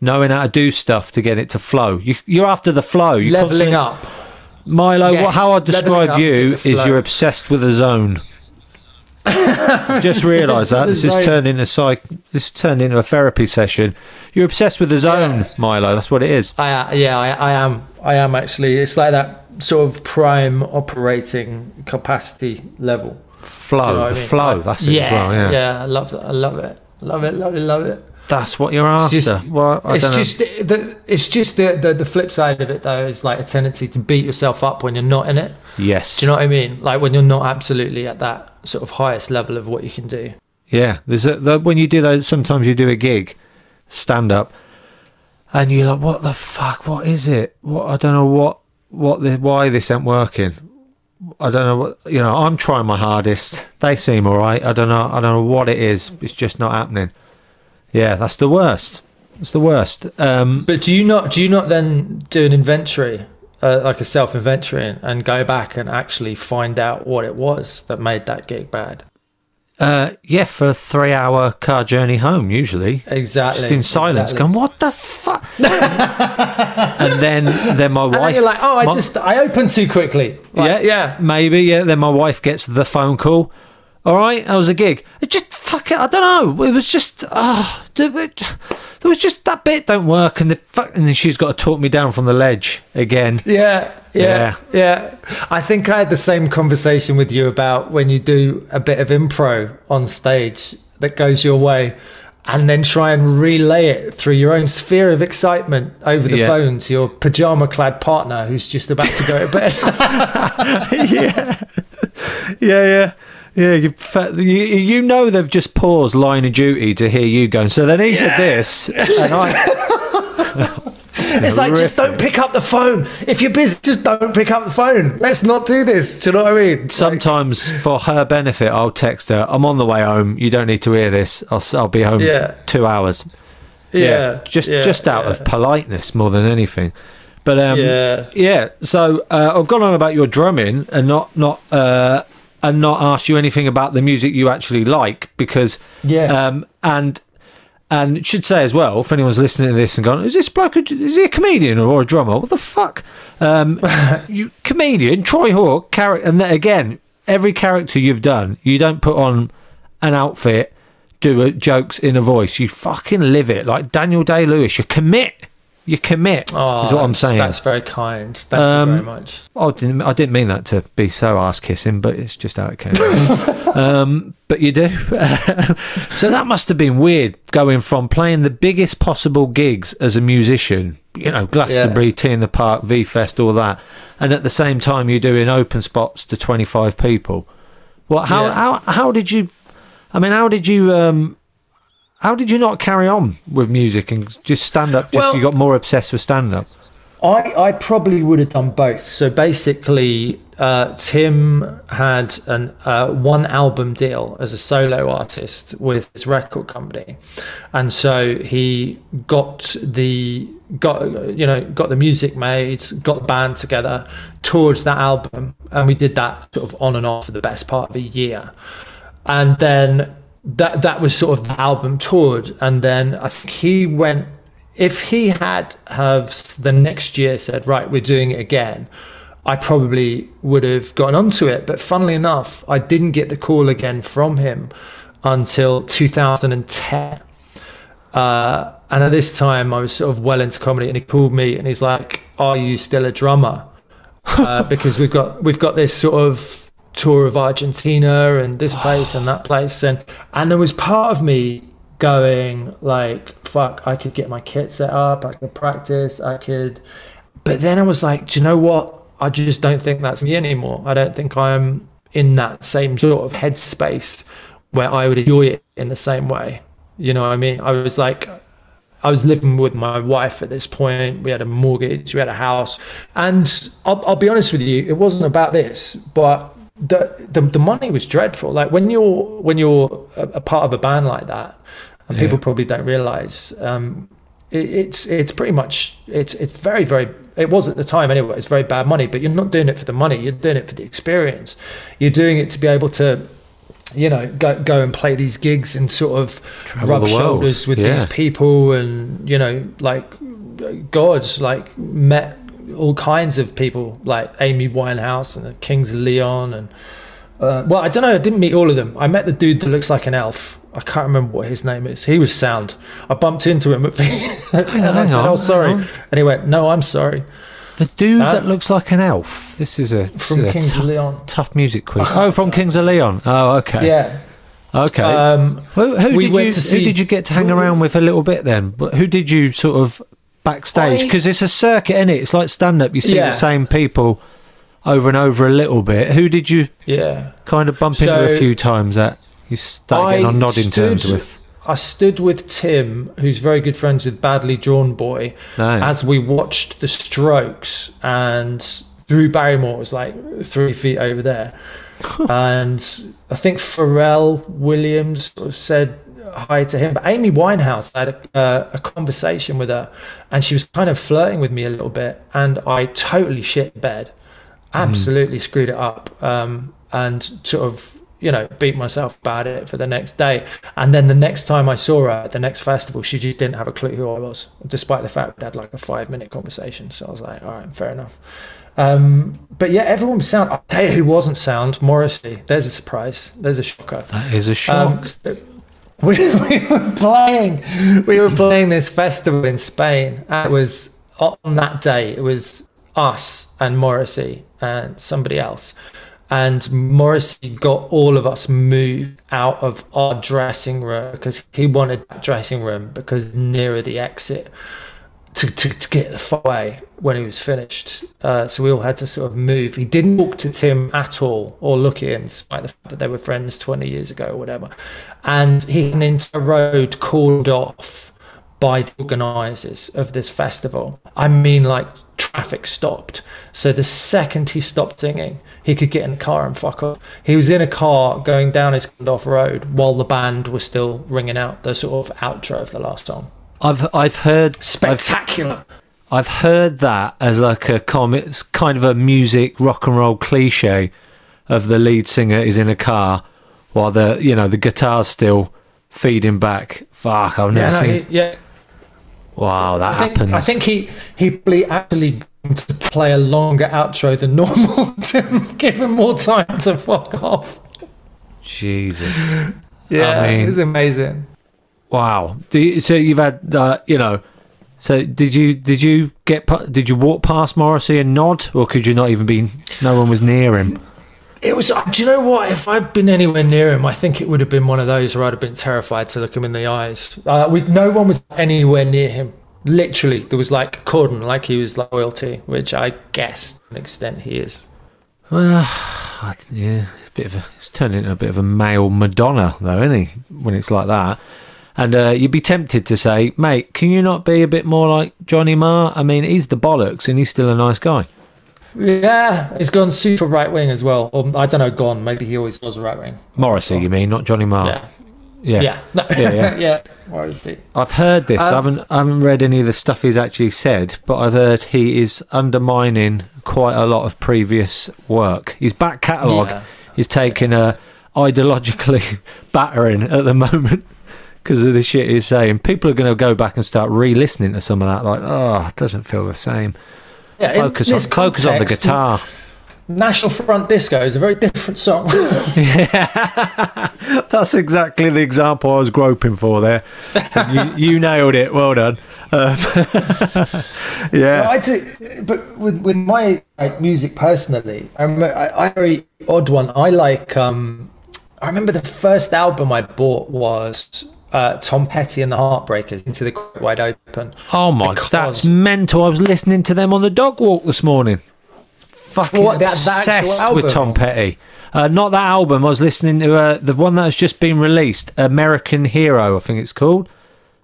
knowing how to do stuff to get it to flow. You, you're after the flow. You Leveling up. Milo, Yes, what, how I describe up you is you're obsessed with a zone. Just realise that this zone. turned into psych. This turned into a therapy session. You're obsessed with the zone, Yeah. Milo. That's what it is. I uh, yeah, I, I am. I am actually. It's like that sort of prime operating capacity level. Flow, you know the I mean? flow. Like, that's it yeah, as well. Yeah. I love that. I love it. Love it. Love it. Love it. That's what you're after. It's just, well, it's just the, it's just the, the the flip side of it though is like a tendency to beat yourself up when you're not in it. yes. Do you know what I mean? Like when you're not absolutely at that sort of highest level of what you can do. Yeah, there's a, the, when you do those. Sometimes you do a gig, stand up, and you're like, "What the fuck? What is it? What I don't know what what the why this ain't working. I don't know what you know. I'm trying my hardest. They seem all right. I don't know. I don't know what it is. It's just not happening. Yeah, that's the worst. It's the worst. Um, But do you not do you not then do an inventory, uh, like a self inventory, and go back and actually find out what it was that made that gig bad? uh, yeah, for a three-hour car journey home, usually. Exactly. Just in silence, exactly. going, "What the fuck?" and then, then my And then wife. you're like, oh, I my- just I opened too quickly. Like, yeah, maybe. Yeah. Then my wife gets the phone call. All right, that was a gig? It just fuck it. I don't know. It was just ah, there there was just that bit don't work, and the fuck, and then she's got to talk me down from the ledge again. Yeah, yeah, yeah. I think I had the same conversation with you about when you do a bit of impro on stage that goes your way and then try and relay it through your own sphere of excitement over the Yeah. phone to your pajama clad partner who's just about to go to bed. yeah, yeah, yeah. Yeah, you, you know they've just paused line of duty to hear you going. So then he said this, and I. it's like, just don't pick up the phone. If you're busy, just don't pick up the phone. Let's not do this. Do you know what I mean? Sometimes, for her benefit, I'll text her. I'm on the way home. You don't need to hear this. I'll I'll be home Yeah. two hours. yeah, just yeah, just out yeah. of politeness more than anything. But um, Yeah. yeah. So uh, I've gone on about your drumming and not not uh, and not ask you anything about the music you actually like because Yeah. um, and and should say as well if anyone's listening to this and gone is this bloke a, is he a comedian or a drummer? What the fuck? Um, you comedian Troy Hawke character and then again every character you've done you don't put on an outfit do uh, jokes in a voice. You fucking live it. Like Daniel Day Lewis you commit you commit Oh, is what I'm that's- saying That's very kind. Thank Um, you very much. I didn't, I didn't mean that to be so ass kissing, but it's just how it came. um, but you do. so that must have been weird going from playing the biggest possible gigs as a musician, you know, Glastonbury, T in the Park, V Fest, all that, and at the same time you're doing open spots to 25 people. What? How? Yeah. How? How did you? I mean, how did you? Um, how did you not carry on with music and just stand up? Just Well- you got more obsessed with stand up. I, I probably would have done both. So basically, uh, Tim had an uh, one album deal as a solo artist with his record company, and so he got the got you know got the music made, got the band together, toured that album, and we did that sort of on and off for the best part of a year, and then that that was sort of the album toured, and then I think he went if he had have the next year said right we're doing it again i probably would have gotten onto it. But funnily enough i didn't get the call again from him until 2010 uh, and at this time i was sort of well into comedy and he called me and he's like are you still a drummer? Uh, because we've got we've got this sort of tour of Argentina and this place and that place. And and there was part of me going like fuck I could get my kit set up I could practice I could but then I was like do you know what? I just don't think that's me anymore. I don't think I'm in that same sort of headspace where I would enjoy it in the same way. You know what I mean? I was like I was living with my wife at this point. We had a mortgage, we had a house, and I'll, I'll be honest with you, it wasn't about this, but the, the the money was dreadful. Like when you're when you're a, a part of a band like that, and people probably don't realize, um, it, it's it's pretty much it's it's very very it was at the time anyway. It's very bad money, but you're not doing it for the money. You're doing it for the experience. You're doing it to be able to you know, go go and play these gigs and sort of Travel rub shoulders with yeah. these people, and you know, like gods, like met all kinds of people, like Amy Winehouse and the Kings of Leon, and uh, well, I don't know, I didn't meet all of them. I met the dude that looks like an elf. I can't remember what his name is. He was sound. I bumped into him at the. and I hang said, on, "Oh, sorry," on. and he went, "No, I'm sorry." The dude Uh, that looks like an elf. This is a, this From is a Kings of Leon. tough music quiz. Oh, from Kings of Leon. Oh, okay. Yeah. Okay. Um, who who we did you to who did you get to hang around with a little bit then? But who did you sort of backstage? Because it's a circuit, is it? It's like stand up. You see Yeah. the same people over and over a little bit. Who did you yeah. kind of bump into a few times that you started getting on nodding terms with? I stood with Tim, who's very good friends with Badly Drawn Boy, Nice. as we watched the Strokes, and Drew Barrymore was like three feet over there, and I think Pharrell Williams sort of said hi to him, but Amy Winehouse I had a, uh, a conversation with her, and she was kind of flirting with me a little bit, and I totally shit the bed, absolutely screwed it up, um, and sort of you know, beat myself about it for the next day. And then the next time I saw her at the next festival, she just didn't have a clue who I was, despite the fact we had like a five minute conversation. So I was like, all right, fair enough. Um, but yeah, everyone was sound. I'll tell you who wasn't sound Morrissey. There's a surprise. There's a shocker. That is a shock. Um, we, we were playing we were playing this festival in Spain. And it was on that day it was us and Morrissey and somebody else. And Morrissey got all of us moved out of our dressing room because he wanted that dressing room because nearer the exit to, to, to get the away when he was finished. Uh, so we all had to sort of move. He didn't talk to Tim at all or look at him, despite the fact that they were friends 20 years ago or whatever. And he had an entire road called off by the organisers of this festival. I mean, like traffic stopped. So the second he stopped singing, he could get in a car and fuck off. He was in a car going down his off road while the band was still ringing out the sort of outro of the last song. I've I've heard Spectacular. I've heard that as like a com it's kind of a music rock and roll cliche of the lead singer is in a car while the you know the guitar's still feeding back. Fuck, I've never Yeah, no, seen. he- yeah. wow, that I think, happens. I think he he actually to play a longer outro than normal to give him more time to fuck off. Jesus. Yeah, I mean- it was amazing. Wow. Do you, so you've had uh, you know. So did you did you get did you walk past Morrissey and nod or could you not even be no one was near him? It was. Do you know what? If I'd been anywhere near him, I think it would have been one of those where I'd have been terrified to look him in the eyes. Uh, we, no one was anywhere near him. Literally, there was like a cordon, like he was loyalty, which I guess to an extent he is. Well, I- yeah, it's a bit of a, it's turned into a bit of a male Madonna, though, isn't he? When it's like that, and uh, you'd be tempted to say, "Mate, can you not be a bit more like Johnny Marr?" I mean, he's the bollocks, and he's still a nice guy. Yeah, he's gone super right wing as well. Or I don't know, gone. Maybe he always was right wing. Morrissey, you mean, not Johnny Marr? Yeah. yeah. Yeah. No. Yeah, yeah. yeah. Where is he? I've heard this. I Um, haven't I haven't read any of the stuff he's actually said, but I've heard he is undermining quite a lot of previous work. His back catalogue Yeah. is taking a ideologically battering at the moment because of the shit he's saying. People are going to go back and start re-listening to some of that. Like, oh, it doesn't feel the same. Yeah, Focus on focus on the guitar. National Front Disco is a very different song. yeah, That's exactly the example I was groping for there. you, you nailed it. Well done. Um, yeah. I do, but with with my like, music personally, I remember I, I very odd one. I like. um I remember the first album I bought was uh, Tom Petty and the Heartbreakers into the Wide Open. Oh my, Because- that's mental. I was listening to them on the dog walk this morning. Fucking What, that- that obsessed with? Tom Petty. Uh, not that album. I was listening to uh, the one that has just been released, American Hero. I think it's called.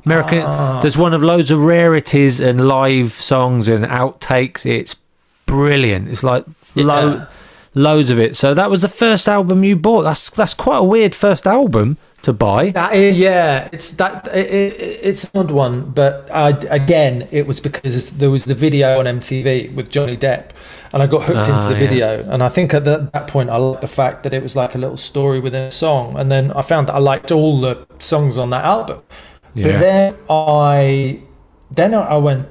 American. Ah. There's one of loads of rarities and live songs and outtakes. It's brilliant. It's like lo- Yeah. loads of it. So that was the first album you bought. That's that's quite a weird first album to buy. That is, yeah, it's that it, it, it's an odd one, but I, again, it was because there was the video on MTV with Johnny Depp, and I got hooked Ah, into the yeah. video. And I think at that, that point, I liked the fact that it was like a little story within a song. And then I found that I liked all the songs on that album. Yeah. But then I, then I went,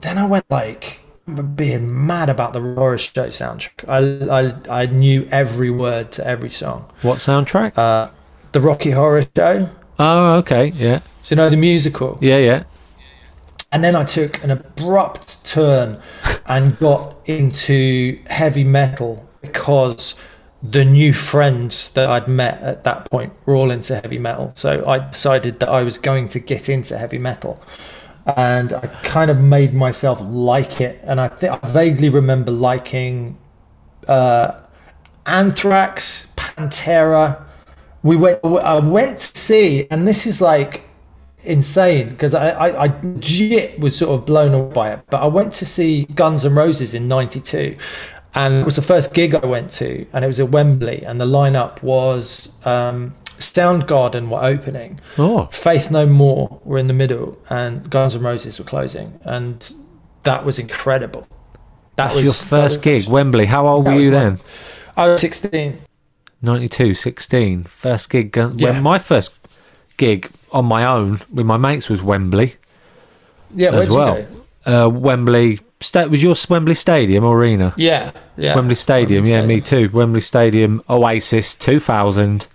then I went like being mad about the Horror Show soundtrack. I, I I knew every word to every song. What soundtrack? Uh, the Rocky Horror Show. oh, okay. Yeah. So you know the musical. Yeah, yeah. And then I took an abrupt turn and got into heavy metal because the new friends that I'd met at that point were all into heavy metal. So I decided that I was going to get into heavy metal. And I kind of made myself like it. And I think I vaguely remember liking uh, Anthrax, Pantera. We went. I went to see, and this is like insane because I, I, I legit was sort of blown away by it. But I went to see Guns N' Roses in '92, and it was the first gig I went to, and it was at Wembley, and the lineup was um, Soundgarden were opening, Oh, Faith No More were in the middle, and Guns N' Roses were closing, and that was incredible. That that's your first was- gig, Wembley. How old were was you then? I was 16. 92, 16. First gig. gun- Yeah. When my first gig on my own with my mates was Wembley Yeah, as well. Uh, Wembley. Sta- was your Wembley Stadium or arena? Yeah, yeah. Wembley Stadium, Wembley yeah, me too. Wembley Stadium, Oasis, 2000.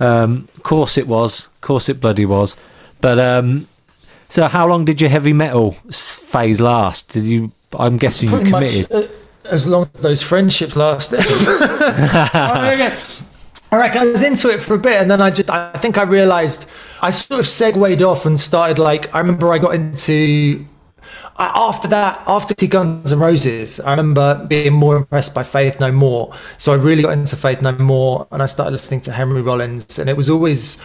Um, course it was. course it bloody was. But um, so, how long did your heavy metal phase last? Did you? I'm guessing you committed. much uh, as long as those friendships lasted. I I reckon I was into it for a bit, and then I just I think I realised I sort of segued off and started like I remember I got into. After that, after Guns N' Roses, I remember being more impressed by Faith No More. So I really got into Faith No More, and I started listening to Henry Rollins, and it was always,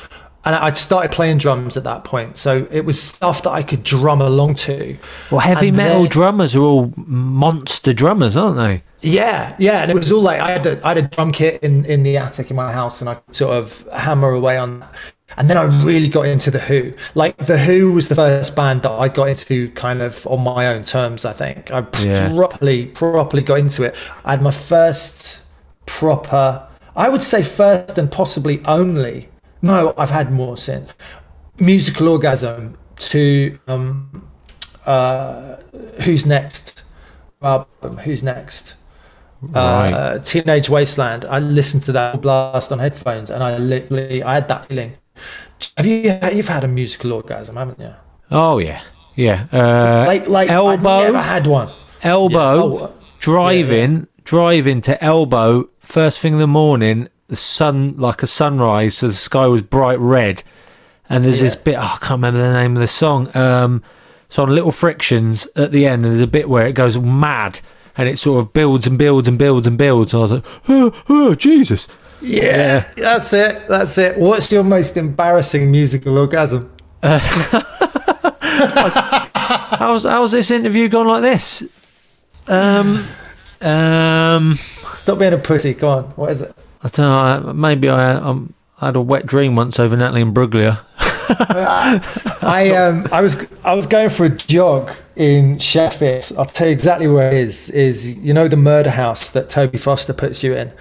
and I'd started playing drums at that point. So it was stuff that I could drum along to. Well, heavy And metal then- drummers are all monster drummers, aren't they? Yeah, yeah, and it was all like I had a, I had a drum kit in in the attic in my house, and I sort of hammer away on. that. And then I really got into the Who. Like the Who was the first band that I got into, kind of on my own terms. I think I Yeah. properly properly got into it. I had my first proper, I would say first and possibly only. No, I've had more since. Musical orgasm to um, uh, Who's Next album. Who's Next? Right. uh, Teenage Wasteland. I listened to that blast on headphones, and I literally I had that feeling. Have you you've had a musical orgasm, haven't you? Oh yeah, yeah. Uh, Like like elbow, I never had one. elbow, Yeah, oh, driving, driving to elbow. First thing in the morning, the sun like a sunrise, so the sky was bright red, and there's this bit. Oh, I can't remember the name of the song. Um, so on Little Fictions at the end, and there's a bit where it goes mad. And it sort of builds and builds and builds and builds. And I was like, oh, oh Jesus. Yeah, that's it. That's it. What's your most embarrassing musical orgasm? how's how's this interview gone like this? Um, um, Stop being a pussy. Come on. What is it? I don't know. I- Maybe I um, I had a wet dream once over Natalie Imbruglia. I um I was I was going for a jog in Sheffield. I'll tell you exactly where it is. Is you know the murder house that Toby Foster puts you in.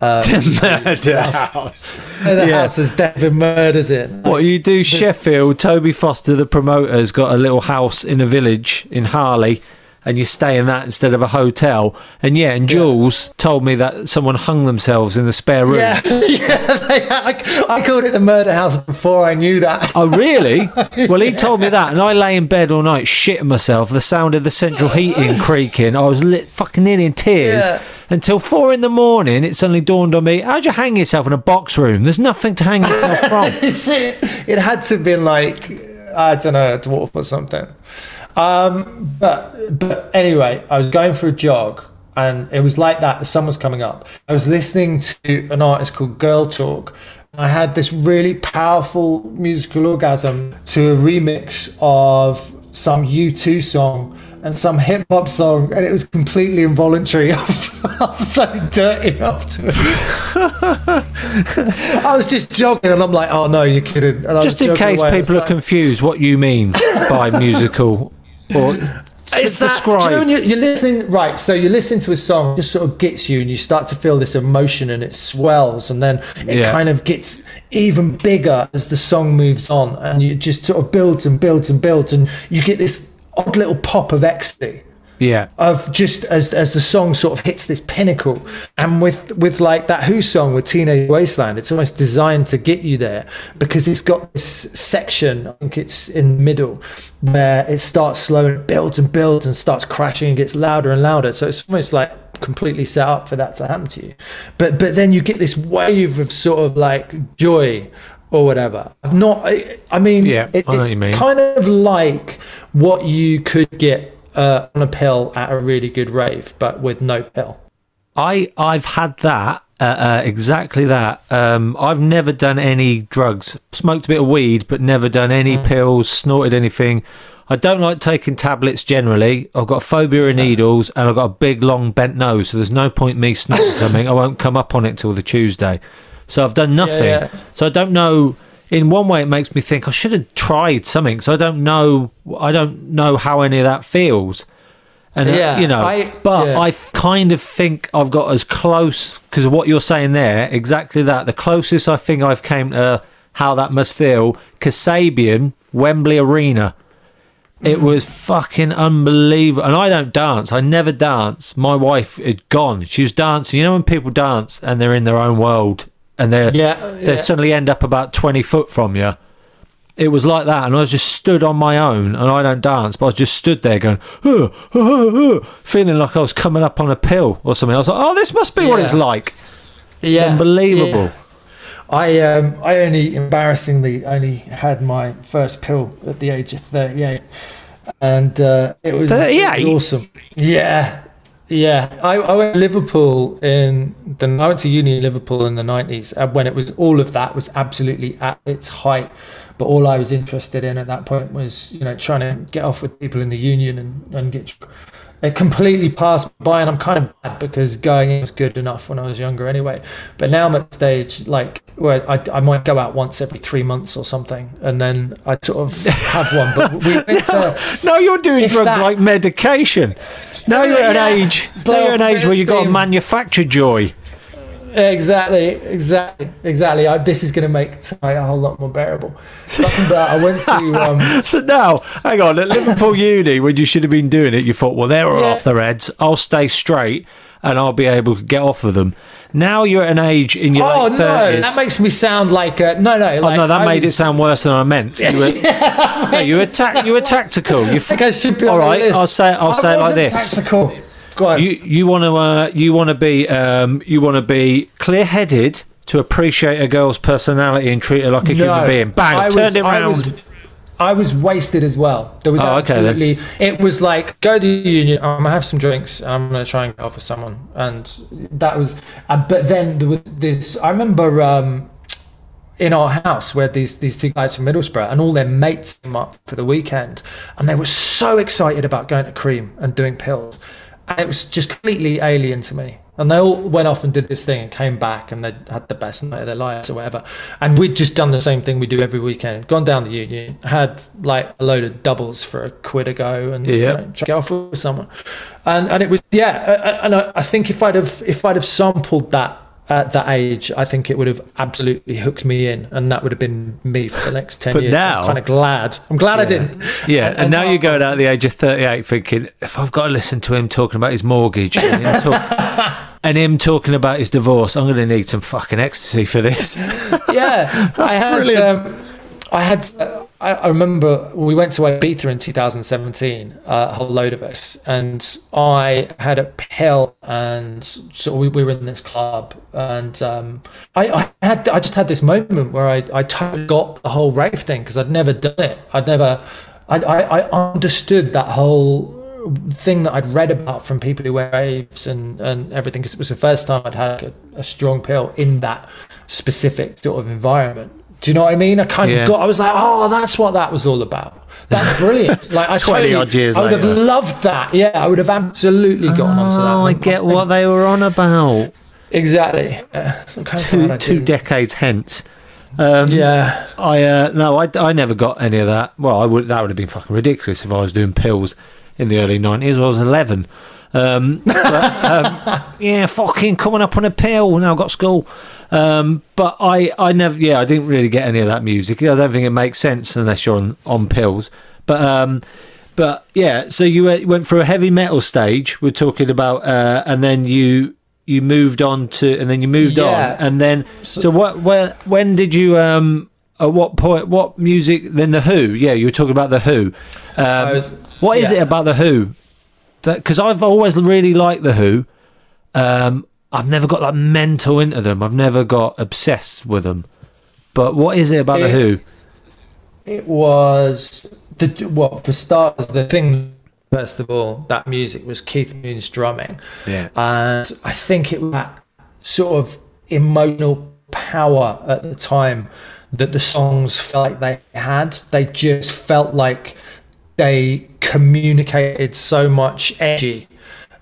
Um, Murder house. the Yeah. house there's David murders in. What you do, Sheffield? Toby Foster, the promoter, has got a little house in a village in Harley, and you stay in that instead of a hotel. And yeah, and Jules told me that someone hung themselves in the spare room. Yeah, yeah. They, I, I called it the murder house before I knew that. Oh really? Well, he told me that, and I lay in bed all night shitting myself. The sound of the central heating creaking. I was lit, fucking nearly in tears. Yeah. Until four in the morning, it suddenly dawned on me: How'd you hang yourself in a box room? There's nothing to hang yourself from. It, it had to have been like I don't know, a dwarf or something. Um, but but anyway, I was going for a jog, and it was like that. The sun was coming up. I was listening to an artist called Girl Talk. I had this really powerful musical orgasm to a remix of some U2 song and some hip hop song, and it was completely involuntary. I was so dirty afterwards. I was just joking, and I'm like, "Oh no, you're kidding!" Just in case away. People are like- confused, what you mean by musical or It's that, you know, you're, you're listening, right? So you're listening to a song, it just sort of gets you, and you start to feel this emotion, and it swells, and then it Yeah. kind of gets even bigger as the song moves on, and you just sort of builds and builds and builds, and you get this odd little pop of ecstasy yeah, of just as as the song sort of hits this pinnacle. And with with like that who song with teenage wasteland it's almost designed to get you there because it's got this section i think it's in the middle where it starts slow and builds and builds and starts crashing and gets louder and louder. So it's almost like completely set up for that to happen to you. But but then you get this wave of sort of like joy or whatever. I've not i, I mean Yeah, it, I it's mean. kind of like what you could get uh, on a pill at a really good rave, but with no pill. I I've had that uh, uh, exactly that. Um, I've never done any drugs. Smoked a bit of weed, but never done any Mm. pills. Snorted anything. I don't like taking tablets generally. I've got a phobia of needles, and I've got a big long bent nose. So there's no point me snorting something. I won't come up on it till the Tuesday. So I've done nothing. yeah. So I don't know. In one way, it makes me think I should have tried something. So I don't know. I don't know how any of that feels. And uh, you know, I- but yeah. I kind of think I've got as close because of what you're saying there. Exactly that. The closest I think I've came to how that must feel. Kasabian, Wembley Arena. It Mm. was fucking unbelievable. And I don't dance. I never dance. My wife had gone. She was dancing. You know when people dance and they're in their own world and they're Yeah, they yeah. suddenly end up about twenty foot from you. It was like that, and I was just stood on my own, and I don't dance, but I was just stood there going, "Huh, huh, huh, huh," feeling like I was coming up on a pill or something. I was like, "Oh, this must be what it's like." Yeah, Unbelievable. yeah. I um I only embarrassingly only had my first pill at the age of 38, and uh, it was, it 38? was awesome. Yeah, yeah. I, I went to Liverpool in the I went to uni in Liverpool in the 90s uh, when it was all of that was absolutely at its height. But all I was interested in at that point was you know trying to get off with people in the union and and get. It completely passed by, and I'm kind of bad because going was good enough when I was younger anyway. But now I'm at the stage like where I, I might go out once every three months or something, and then I sort of have one. But we to No, you're doing drugs that- like medication. Now you're at an age. Now you're at an age where you've got to manufacture joy. exactly, exactly, exactly. I, this is going to make tonight a whole lot more bearable. But, but I went to um, So now, hang on, at Liverpool Uni, when you should have been doing it, you thought, well, they're all Yeah. off their heads. I'll stay straight and I'll be able to get off of them. Now you're at an age in your oh late no, 30s. that makes me sound like uh, no, no. Oh no, that I made it sound worse than I meant. You were, no, you were, ta- you were tactical. You, I think I should be all right. I'll say, I'll I say it like this. Tactical. Go on. You you want to uh, you want to be um, you want to be clear headed to appreciate a girl's personality and treat her like a human being. Bang! I turned it I round. was, I was wasted as well. There was Oh, okay absolutely. it was like go to the union. I'm gonna have some drinks. And I'm gonna try and get off with someone, and that was. Uh, but then there was this. I remember. Um, in our house where these these two guys from Middlesbrough and all their mates came up for the weekend and they were so excited about going to cream and doing pills and it was just completely alien to me and they all went off and did this thing and came back and they had the best night of their lives or whatever and we'd just done the same thing we do every weekend gone down the union had like a load of doubles for a quid a go and you know, get off with someone and and it was yeah and I, I think if I'd have if I'd have sampled that at that age, I think it would have absolutely hooked me in, and that would have been me for the next ten But years. now- I'm kind of glad. I'm glad I didn't. Yeah, and, now you're going out at the age of 38 thinking, if I've got to listen to him talking about his mortgage and talk- and him talking about his divorce, I'm going to need some fucking ecstasy for this. Yeah, I had. brilliant. Um, I had. Uh, I, I remember we went to Ibiza in 2017, uh, a whole load of us, and I had a pill, and so we, we were in this club, and um, I, I had. I just had this moment where I I totally got the whole rave thing because I'd never done it. I'd never. I, I, I understood that whole thing that I'd read about from people who wear raves and, and everything because it was the first time I'd had a, a strong pill in that specific sort of environment. Do you know what I mean? I kind Yeah. of got, I was like, oh, that's what that was all about. That's brilliant. Like I 20 totally, odd years I would have loved that. Yeah, I would have absolutely gotten onto that. Oh, I get what they were on about. exactly. Yeah, I'm kind of Two two decades hence. Um, Yeah, I uh, no, I, I never got any of that. Well, I would that would have been fucking ridiculous if I was doing pills in the early nineties. I was eleven. Um, but, um, yeah, fucking coming up on a pill. Now I've got school. Um, but I, I never, yeah, I didn't really get any of that music. I don't think it makes sense unless you're on, on pills. But, um, but yeah, so you went- through a heavy metal stage. We're talking about, uh, and then you you moved on to, and then you moved Yeah. on, and then so what? Where? When did you? Um, at what point? What music? Then the Who? Yeah, you were talking about the Who. Um, was- what is yeah. it about the Who? Because I've always really liked the Who. Um, I've never got like mental into them. I've never got obsessed with them. But what is it about the Who? it was the well for starters the thing. First of all, that music was Keith Moon's drumming. Yeah. and I think it was that sort of emotional power at the time that the songs felt like they had. They just felt like they communicated so much energy.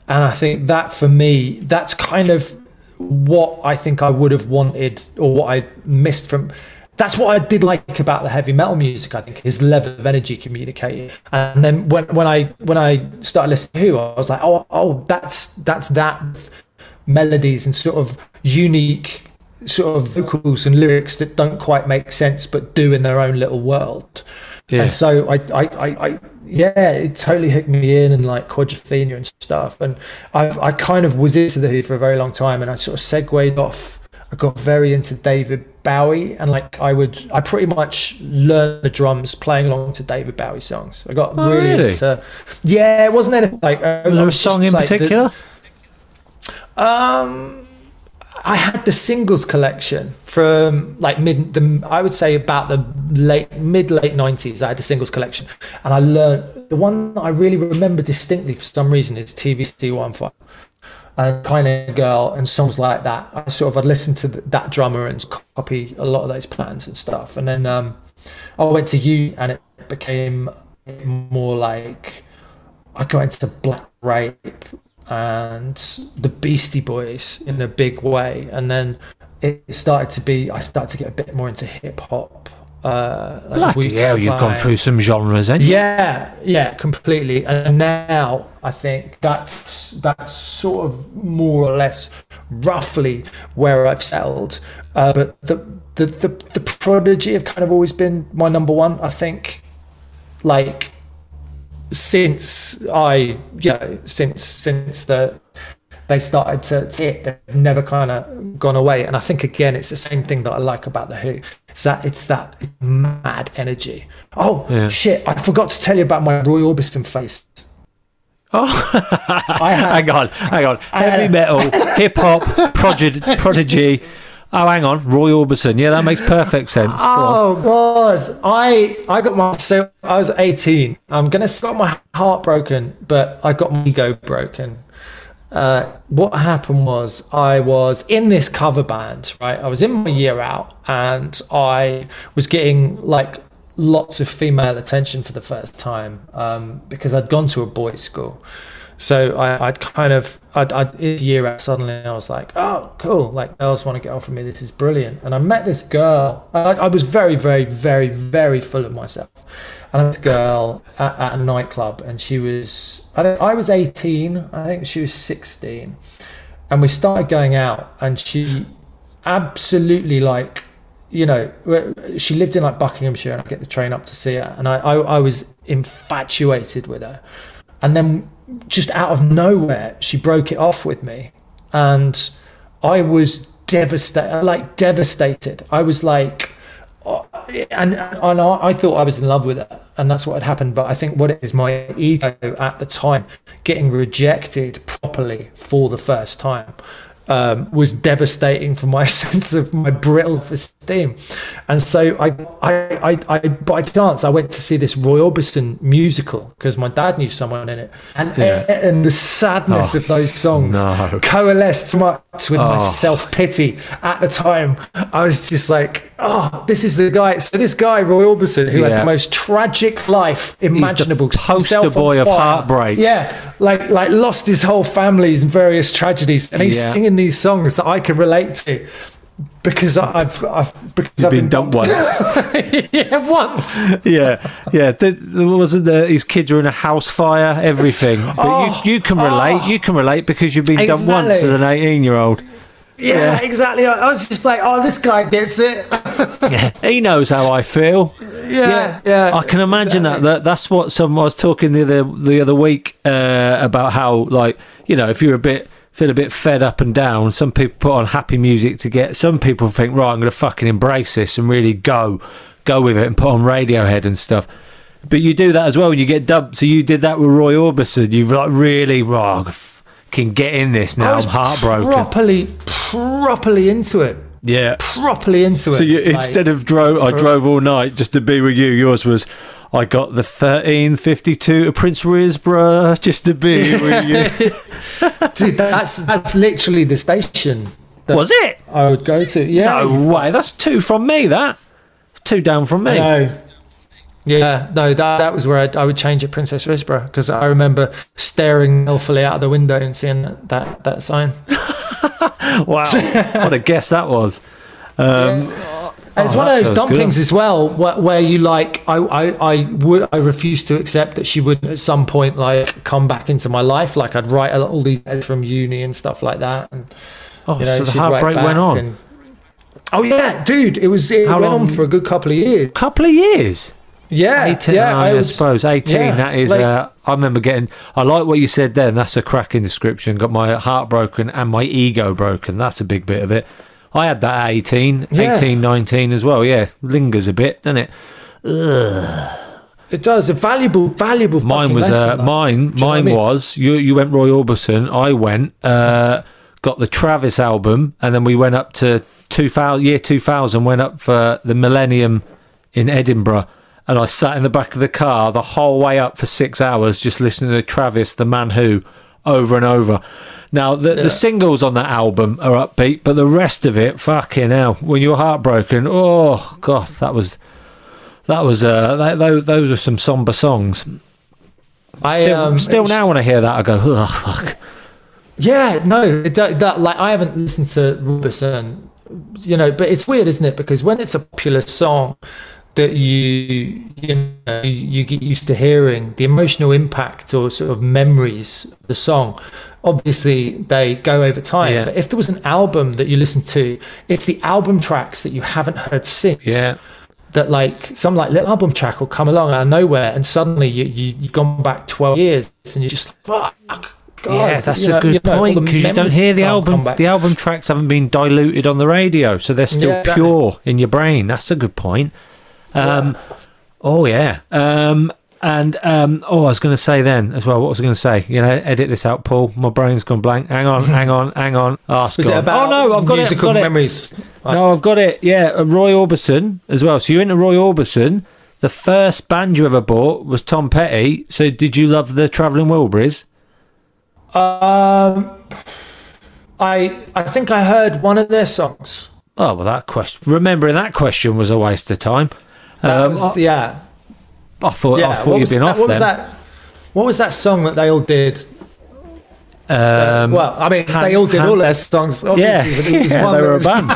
And I think that for me, that's kind of what I think I would have wanted or what I missed from. That's what I did like about the heavy metal music. I think his level of energy communicated. And then when, when I when I started listening to Who, I was like, oh oh, that's that's that melodies and sort of unique sort of vocals and lyrics that don't quite make sense but do in their own little world. Yeah. And so I, I, I, I, yeah, it totally hooked me in and like quadrophenia and stuff. And I, I kind of was into the Who for a very long time, and I sort of segued off. I got very into David Bowie, and like I would, I pretty much learned the drums playing along to David Bowie songs. I got Oh, really, really? into, yeah, it wasn't anything like. Was there a song in like the- particular? um, I had the singles collection from like mid the I would say about the late mid late nineties. I had the singles collection, and I learned the one I really remember distinctly for some reason is TVC One Five and China Girl and songs like that. I sort of I'd listen to that drummer and copy a lot of those plans and stuff, and then um, I went to you, and it became more like I got into Black Rape and the Beastie Boys in a big way, and then it started to be. I started to get a bit more into hip hop. Uh, Bloody hell, you've gone through some genres, eh? Yeah, yeah, completely. And now I think that's that's sort of more or less roughly where I've settled. Uh, but the, the the the prodigy have kind of always been my number one. I think, like since I you know since since the they started to, to hit, they've never kind of gone away. And I think again, it's the same thing that I like about the Who. It's that it's that mad energy. Oh Yeah. shit! I forgot to tell you about my Roy Orbison face. Oh, I had, hang on, hang on. Heavy metal, hip hop, prodigy, prodigy. Oh, hang on, Roy Orbison. Yeah, that makes perfect sense. Go on. Oh god, I I got my so I was 18. I'm gonna got my heart broken, but I got my ego broken. Uh, what happened was I was in this cover band, right? I was in my year out, and I was getting like lots of female attention for the first time um, because I'd gone to a boys' school. So I, I'd kind of, I'd, I'd year out, suddenly I was like, oh, cool. Like, girls want to get off of me. This is brilliant. And I met this girl. I, I was very, very, very, very full of myself. And I met this girl at, at a nightclub, and she was, I, think I was 18. I think she was 16. And we started going out, and she absolutely like you know, she lived in like Buckinghamshire, and I get the train up to see her, and I, I, I was infatuated with her. And then, just out of nowhere, she broke it off with me, and I was devastated, like devastated. I was like, oh, and and I, I thought I was in love with her, and that's what had happened. But I think what it is, my ego at the time, getting rejected properly for the first time, um, was devastating for my sense of my brittle esteem. And so I, I, I, I, by chance, I went to see this Roy Orbison musical because my dad knew someone in it, and Yeah. and the sadness Oh, of those songs no. coalesced much with my Oh. self pity at the time. I was just like, oh, this is the guy. So this guy, Roy Orbison, who had the most tragic life imaginable, poster himself on boy of heartbreak. Yeah, like like lost his whole families in various tragedies, and he's Yeah. singing these songs that I can relate to because I've, I've because I've been dumped once. yeah, once. yeah, yeah. The, there wasn't the his kids were in a house fire, everything. But Oh, you, you can relate. Oh. You can relate because you've been dumped once as an eighteen-year-old. Yeah, Yeah. exactly. I I was just like, oh, this guy gets it. Yeah, he knows how I feel. yeah, yeah. I can imagine that, that. That's what some I was talking the other the other week uh, about how like you know if you're a bit feel a bit fed up and down, some people put on happy music to get. Some people think right, I'm going to fucking embrace this and really go go with it and put on Radiohead and stuff. But you do that as well when you get dumped. So you did that with Roy Orbison. You've like really wrong. Can get in this I now. I'm heartbroken. Properly, properly into it. yeah. Properly into it. So you, Like, instead of drove, I drove all night just to be with you. Yours was, I got the thirteen fifty two to Princes Risborough just to be with you. dude, that's that's literally the station. that was it? I would go to. Yeah. No way. That's two from me. That. It's two down from me. No. Yeah, no, that that was where I'd, I would change at Princes Risborough because I remember staring helpfully out of the window and seeing that that, sign. Wow. what a guess that was. Um, And it's Oh, one of those dumplings good. as well, where, where you like, I, I, I would, I refused to accept that she would at some point like come back into my life. Like I'd write all these letters from uni and stuff like that. And, Oh, you know, so the heartbreak went on. and- oh yeah, dude, it was it How went long- on for a good couple of years. couple of years. Yeah, 18, yeah, I, was- suppose 18 yeah, that is like- uh, i remember getting i like what you said then that's a cracking description got my heart broken and my ego broken that's a big bit of it i had that at 18 Yeah. 18 19 as well yeah lingers a bit doesn't it It does a valuable, valuable. mine was uh, that. mine you know what I mine mean? was you you went roy orbison i went uh got the travis album and then we went up to 2000 year 2000 went up for the millennium in edinburgh and i sat in the back of the car the whole way up for six hours just listening to travis the man who over and over now the, Yeah. the singles on that album are upbeat but the rest of it fucking hell when you're heartbroken oh god that was that was uh that, those, those are some somber songs I Still, um, still now when I hear that, I go, oh, fuck. Yeah, no, it, that like I haven't listened to Robertson, you know, but it's weird, isn't it? Because when it's a popular song that you you know you, get used to hearing, the emotional impact or sort of memories of the song, obviously they go over time. Yeah. But if there was an album that you listen to, it's the album tracks that you haven't heard since Yeah. that like some like little album track will come along out of nowhere and suddenly you, you you've gone back 12 years and you're just like fuck God, yeah, that's a know- good you know, point because you don't hear the album. The album tracks haven't been diluted on the radio, so they're still Yeah, exactly. pure in your brain. That's a good point. Um, Oh yeah, um, and um, oh, I was going to say then as well. What was I going to say? You know, edit this out, Paul. My brain's gone blank. Hang on, hang on, hang on. Oh, it about oh no, I've got it. I've musical got it. memories No, I've got it. Yeah, uh, Roy Orbison as well. So you're into Roy Orbison. The first band you ever bought was Tom Petty. So did you love the Travelling Wilburys? um i i think i heard one of their songs Oh well, that question. Remembering that question was a waste of time. Um, was, yeah I, thought yeah I thought what you'd was been that, off what was then. that what was that song that they all did Um, well i mean Han- they all did Han- all their songs yeah, obviously was yeah, one they were a band.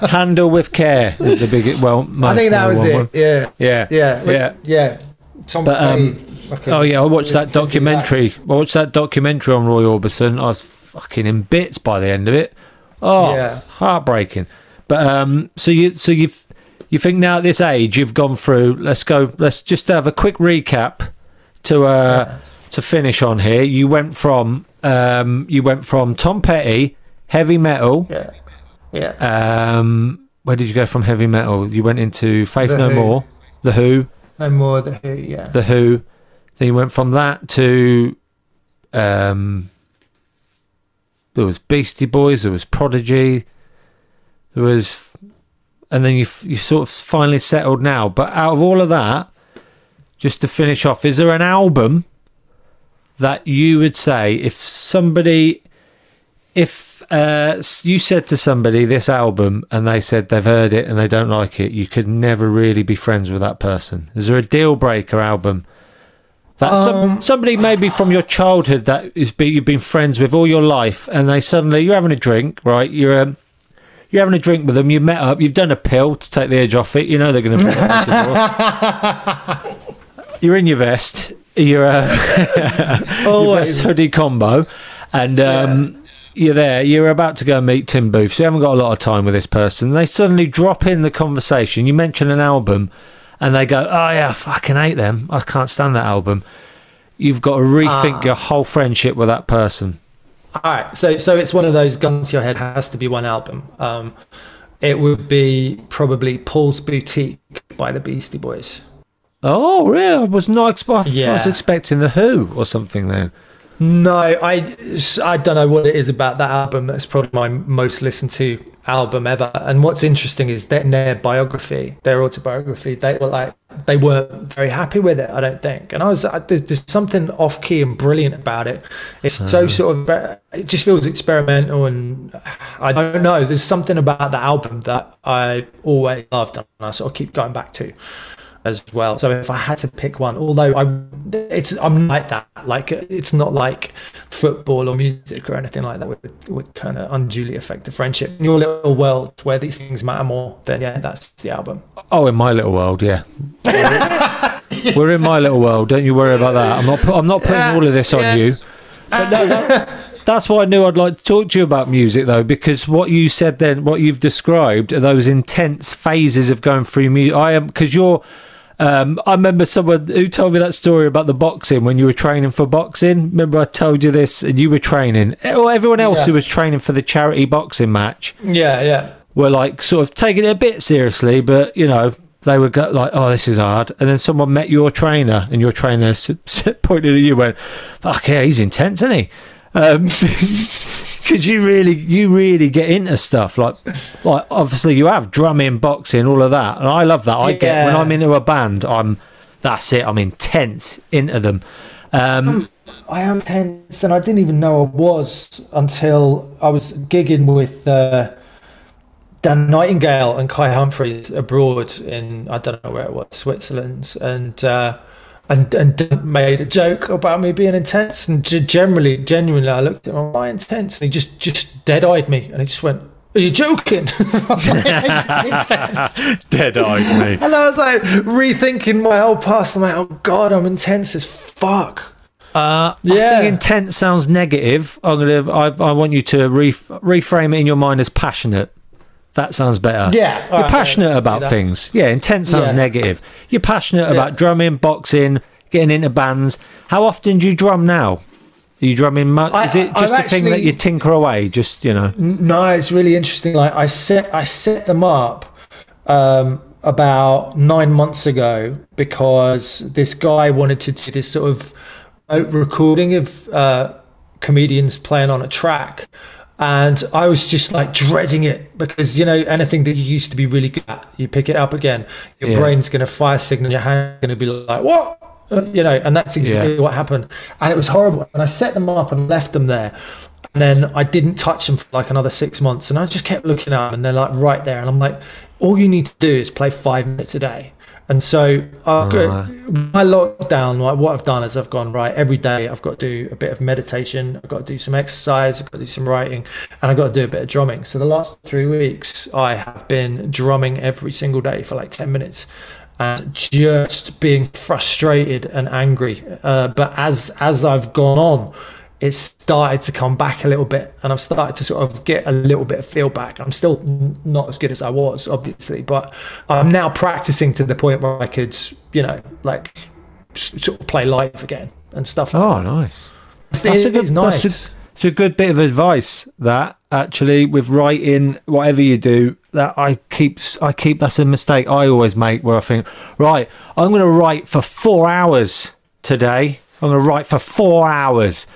Handle with care is the biggest. Well, i think that was it yeah Yeah, yeah yeah. yeah Tom But, um, fucking- Oh yeah, I watched that documentary. I watched that documentary on Roy Orbison. I was fucking in bits by the end of it. Oh, Yeah. heartbreaking. But um, so you so you you think now at this age you've gone through. Let's go. Let's just have a quick recap to uh to finish on here. You went from um you went from Tom Petty heavy metal. yeah yeah Um, where did you go from heavy metal? You went into Faith The No Who. More, The Who. no more the who yeah The Who. Then you went from that to um, there was Beastie Boys, there was Prodigy, there was, and then you you sort of finally settled now. But out of all of that, just to finish off, is there an album that you would say if somebody, if uh, you said to somebody this album and they said they've heard it and they don't like it, you could never really be friends with that person? Is there a deal breaker album? That some, somebody maybe from your childhood that is be, you've been friends with all your life, and they suddenly you're having a drink, right? You're um, you're having a drink with them. You met up. You've done a pill to take the edge off it. You know they're going to. the You're in your vest. You're uh, your Always. vest hoodie combo, and um, you're there. You're about to go meet Tim Booth. So you haven't got a lot of time with this person. They suddenly drop in the conversation. You mention an album, and they go, "Oh yeah, I fucking hate them. I can't stand that album." You've got to rethink your whole friendship with that person. All right, so so it's one of those guns to your head has to be one album. Um, it would be probably Paul's Boutique by the Beastie Boys. Oh, really? I was not. I was Yeah. expecting the Who or something. Then. No, I, I don't know what it is about that album. That's probably my most listened to album ever. And what's interesting is that in their biography, their autobiography, they were like they weren't very happy with it. I don't think. And I was I, there's, there's something off key and brilliant about it. It's so uh-huh. sort of uh, it just feels experimental and I don't know. There's something about the album that I always loved and I sort of keep going back to as well. So if I had to pick one, although I, it's I'm not like that. Like it's not like football or music or anything like that would would kind of unduly affect the friendship. In your little world where these things matter more, then yeah, that's the album. Oh, in my little world, yeah. We're in my little world. Don't you worry about that. I'm not. pu- I'm not putting all of this on you. But no, that, that's why I knew I'd like to talk to you about music, though, because what you said then, what you've described, are those intense phases of going through music. I am because you're. Um, I remember someone who told me that story about the boxing when you were training for boxing. Remember, I told you this, and you were training. Or everyone else Yeah. who was training for the charity boxing match Yeah, yeah. were like sort of taking it a bit seriously, but you know they were go- like, "Oh, this is hard." And then someone met your trainer, and your trainer pointed at you, and went, "Fuck yeah, he's intense, isn't he?" Um, Could you really, you really get into stuff like, like obviously you have drumming, boxing, all of that, and I love that. I get when I'm into a band, I'm that's it. I'm intense into them. Um, I am tense, and I didn't even know I was until I was gigging with uh, Dan Nightingale and Kai Humphries abroad in I don't know where it was, Switzerland, and uh, and and made a joke about me being intense, and generally, genuinely, I looked at him, am I intense? And he just just dead eyed me, and he just went. Are you joking? I was like, "Are you intense?" Dead-eyed me. And I was like rethinking my whole past. I'm like, oh god, I'm intense as fuck. Uh, I Yeah. think intense sounds negative. I'm gonna. I, I want you to re- reframe it in your mind as passionate. That sounds better. Yeah, you're alright, passionate let's about things. Yeah, intense sounds Yeah. negative. You're passionate Yeah. about drumming, boxing, getting into bands. How often do you drum now? Are you drumming much? I- Is it just I've a thing that you tinker away? Just you know. No, it's really interesting. Like I set I set them up um, about nine months ago because this guy wanted to do this sort of recording of uh, comedians playing on a track. And I was just like dreading it because you know anything that you used to be really good at, you pick it up again, your Yeah. brain's going to fire signal, your hand's going to be like what, you know, and that's exactly Yeah. what happened. And it was horrible. And I set them up and left them there, and then I didn't touch them for like another six months. And I just kept looking at them, and they're like right there. And I'm like, all you need to do is play five minutes a day. And so uh, my lockdown, like what I've done is I've gone right every day. I've got to do a bit of meditation. I've got to do some exercise. I've got to do some writing, and I've got to do a bit of drumming. So the last three weeks, I have been drumming every single day for like ten minutes, and just being frustrated and angry. Uh, but as as I've gone on, it's started to come back a little bit and I've started to sort of get a little bit of feel back. I'm still not as good as I was, obviously, but I'm now practicing to the point where I could, you know, like sort of play live again and stuff. like Oh, nice. that. That's a good. is That's a, it's a good bit of advice. That actually, with writing, whatever you do, that I keep. I keep. That's a mistake I always make, where I think, right, I'm going to write for four hours today. I'm going to write for four hours.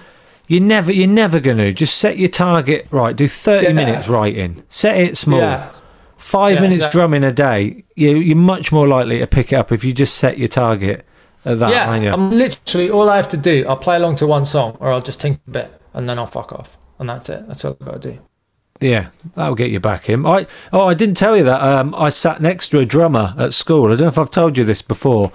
You never, you're never going to. Just set your target right. Do 30 Yeah. minutes writing. Set it small. Yeah. Five Yeah, minutes exactly. drumming a day. You, you're much more likely to pick it up if you just set your target at that. yeah? I'm literally all I have to do. I'll play along to one song, or I'll just think a bit, and then I'll fuck off, and that's it. That's all I've got to do. Yeah, that'll get you back in. I oh, I didn't tell you that. Um, I sat next to a drummer at school. I don't know if I've told you this before.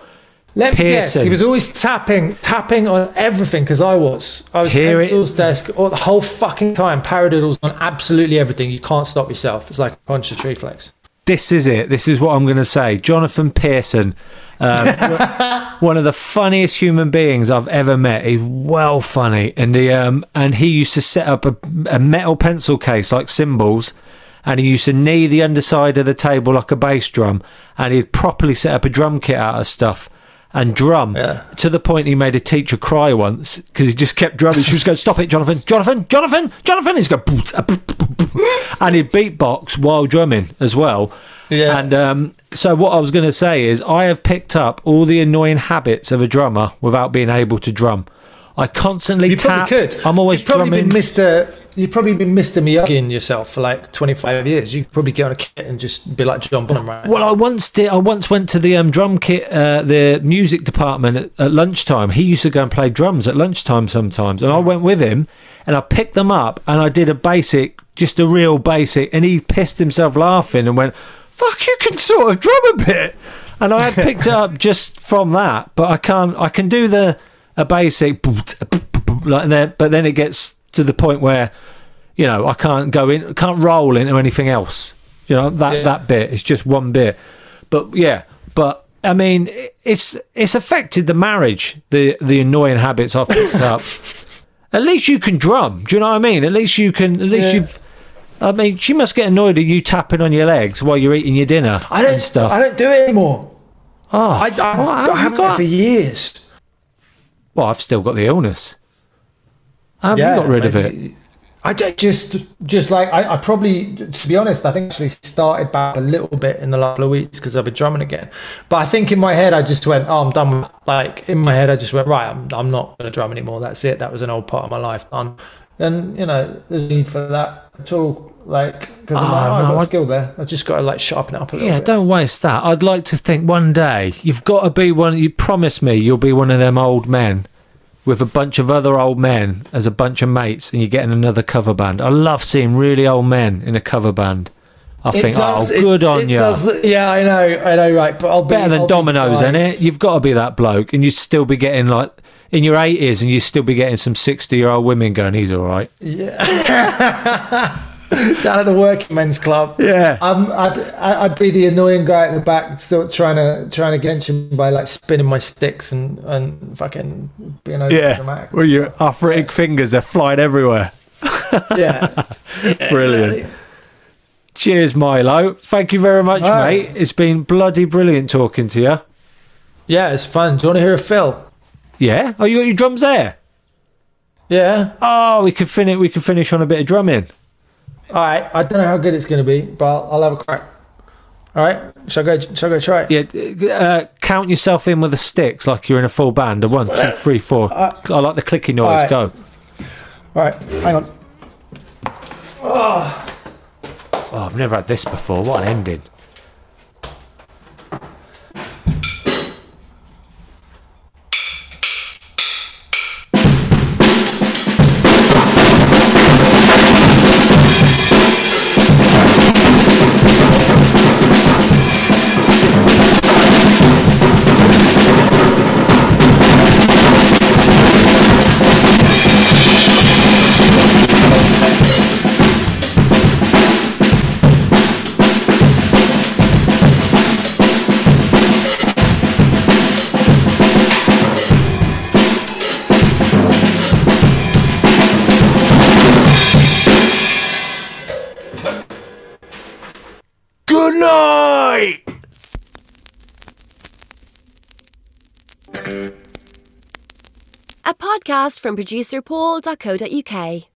Let me guess. He was always tapping, tapping on everything because I was. I was Hear it. pencils desk all, the whole fucking time. Paradiddles on absolutely everything. You can't stop yourself. It's like a conscious reflex. This is it. This is what I'm going to say. Jonathan Pearson, um, one of the funniest human beings I've ever met. He's well funny, and he um, and he used to set up a, a metal pencil case like cymbals, and he used to knee the underside of the table like a bass drum, and he'd properly set up a drum kit out of stuff. And drum Yeah. to the point he made a teacher cry once because he just kept drumming. She was going, "Stop it, Jonathan! Jonathan! Jonathan! Jonathan!" He's going, and he'd beatbox while drumming as well. Yeah. And um, so what I was going to say is I have picked up all the annoying habits of a drummer without being able to drum. I constantly You tap. could. I'm always You've probably drumming. been Mr. You've probably been Mr. Miyagi in yourself for like 25 years. You could probably get on a kit and just be like John Bonham, right? Well, I once did. I once went to the um, drum kit, uh, the music department at, at lunchtime. He used to go and play drums at lunchtime sometimes, and I went with him, and I picked them up, and I did a basic, just a real basic, and he pissed himself laughing and went, "Fuck, you can sort of drum a bit," and I had picked it up just from that, but I can't. I can do the a basic like that, but then it gets to the point where you know I can't go in, can't roll into anything else. You know that Yeah. that bit is just one bit, but yeah, but I mean it's it's affected the marriage, the the annoying habits I've picked up. At least you can drum. Do you know what I mean? At least you can. At least Yeah. you've. I mean, she must get annoyed at you tapping on your legs while you're eating your dinner I don't and stuff. I don't do it anymore. oh, I, I, I haven't got? for years. Well, I've still got the illness. I haven't got rid of it. I don't- just, just like I, I probably, to be honest, I think actually started back a little bit in the last couple of weeks because I've been drumming again. But I think in my head, I just went, "Oh, I'm done." With, like in my head, I just went, "Right, I'm, I'm not going to drum anymore. That's it. That was an old part of my life done." And you know, there's no need for that at all. Like, because Oh, I'm ah, like, oh, I've got I- a skill there. I just got to like sharpen it up a little Yeah, bit. don't waste that. I'd like to think one day you've got to be one. You promise me you'll be one of them old men with a bunch of other old men as a bunch of mates, and you're getting another cover band. I love seeing really old men in a cover band. I It think, oh, does- oh, it- good on it you. does- yeah, I know, I know, right? But I'll be, Better than I'll be isn't it? You've got to be that bloke, and you'd still be getting like in your 80s, and you'd still be getting some 60 year old women going, he's all right. down at the working men's club. Yeah. Um, I'd I'd be the annoying guy at the back, still trying to trying to get him by like spinning my sticks and and fucking being over Yeah, dramatic. where your arthritic fingers are flying everywhere. yeah. Brilliant. Cheers, Milo. Thank you very much, mate. It's been bloody brilliant talking to you. Yeah, it's fun. Do you want to hear a fill? Yeah. Oh, you got your drums there. Yeah. Oh, we could finish. We could finish on a bit of drumming. All right. I don't know how good it's going to be, but I'll, I'll have a crack. All right. Shall I go? Shall I go try it? Yeah. Uh, count yourself in with the sticks like you're in a full band. A one, two, three, four. I like the clicky noise. all right. Go. All right. Hang on. Oh, I've never had this before. What an ending. Podcast from producer Paul.co.uk.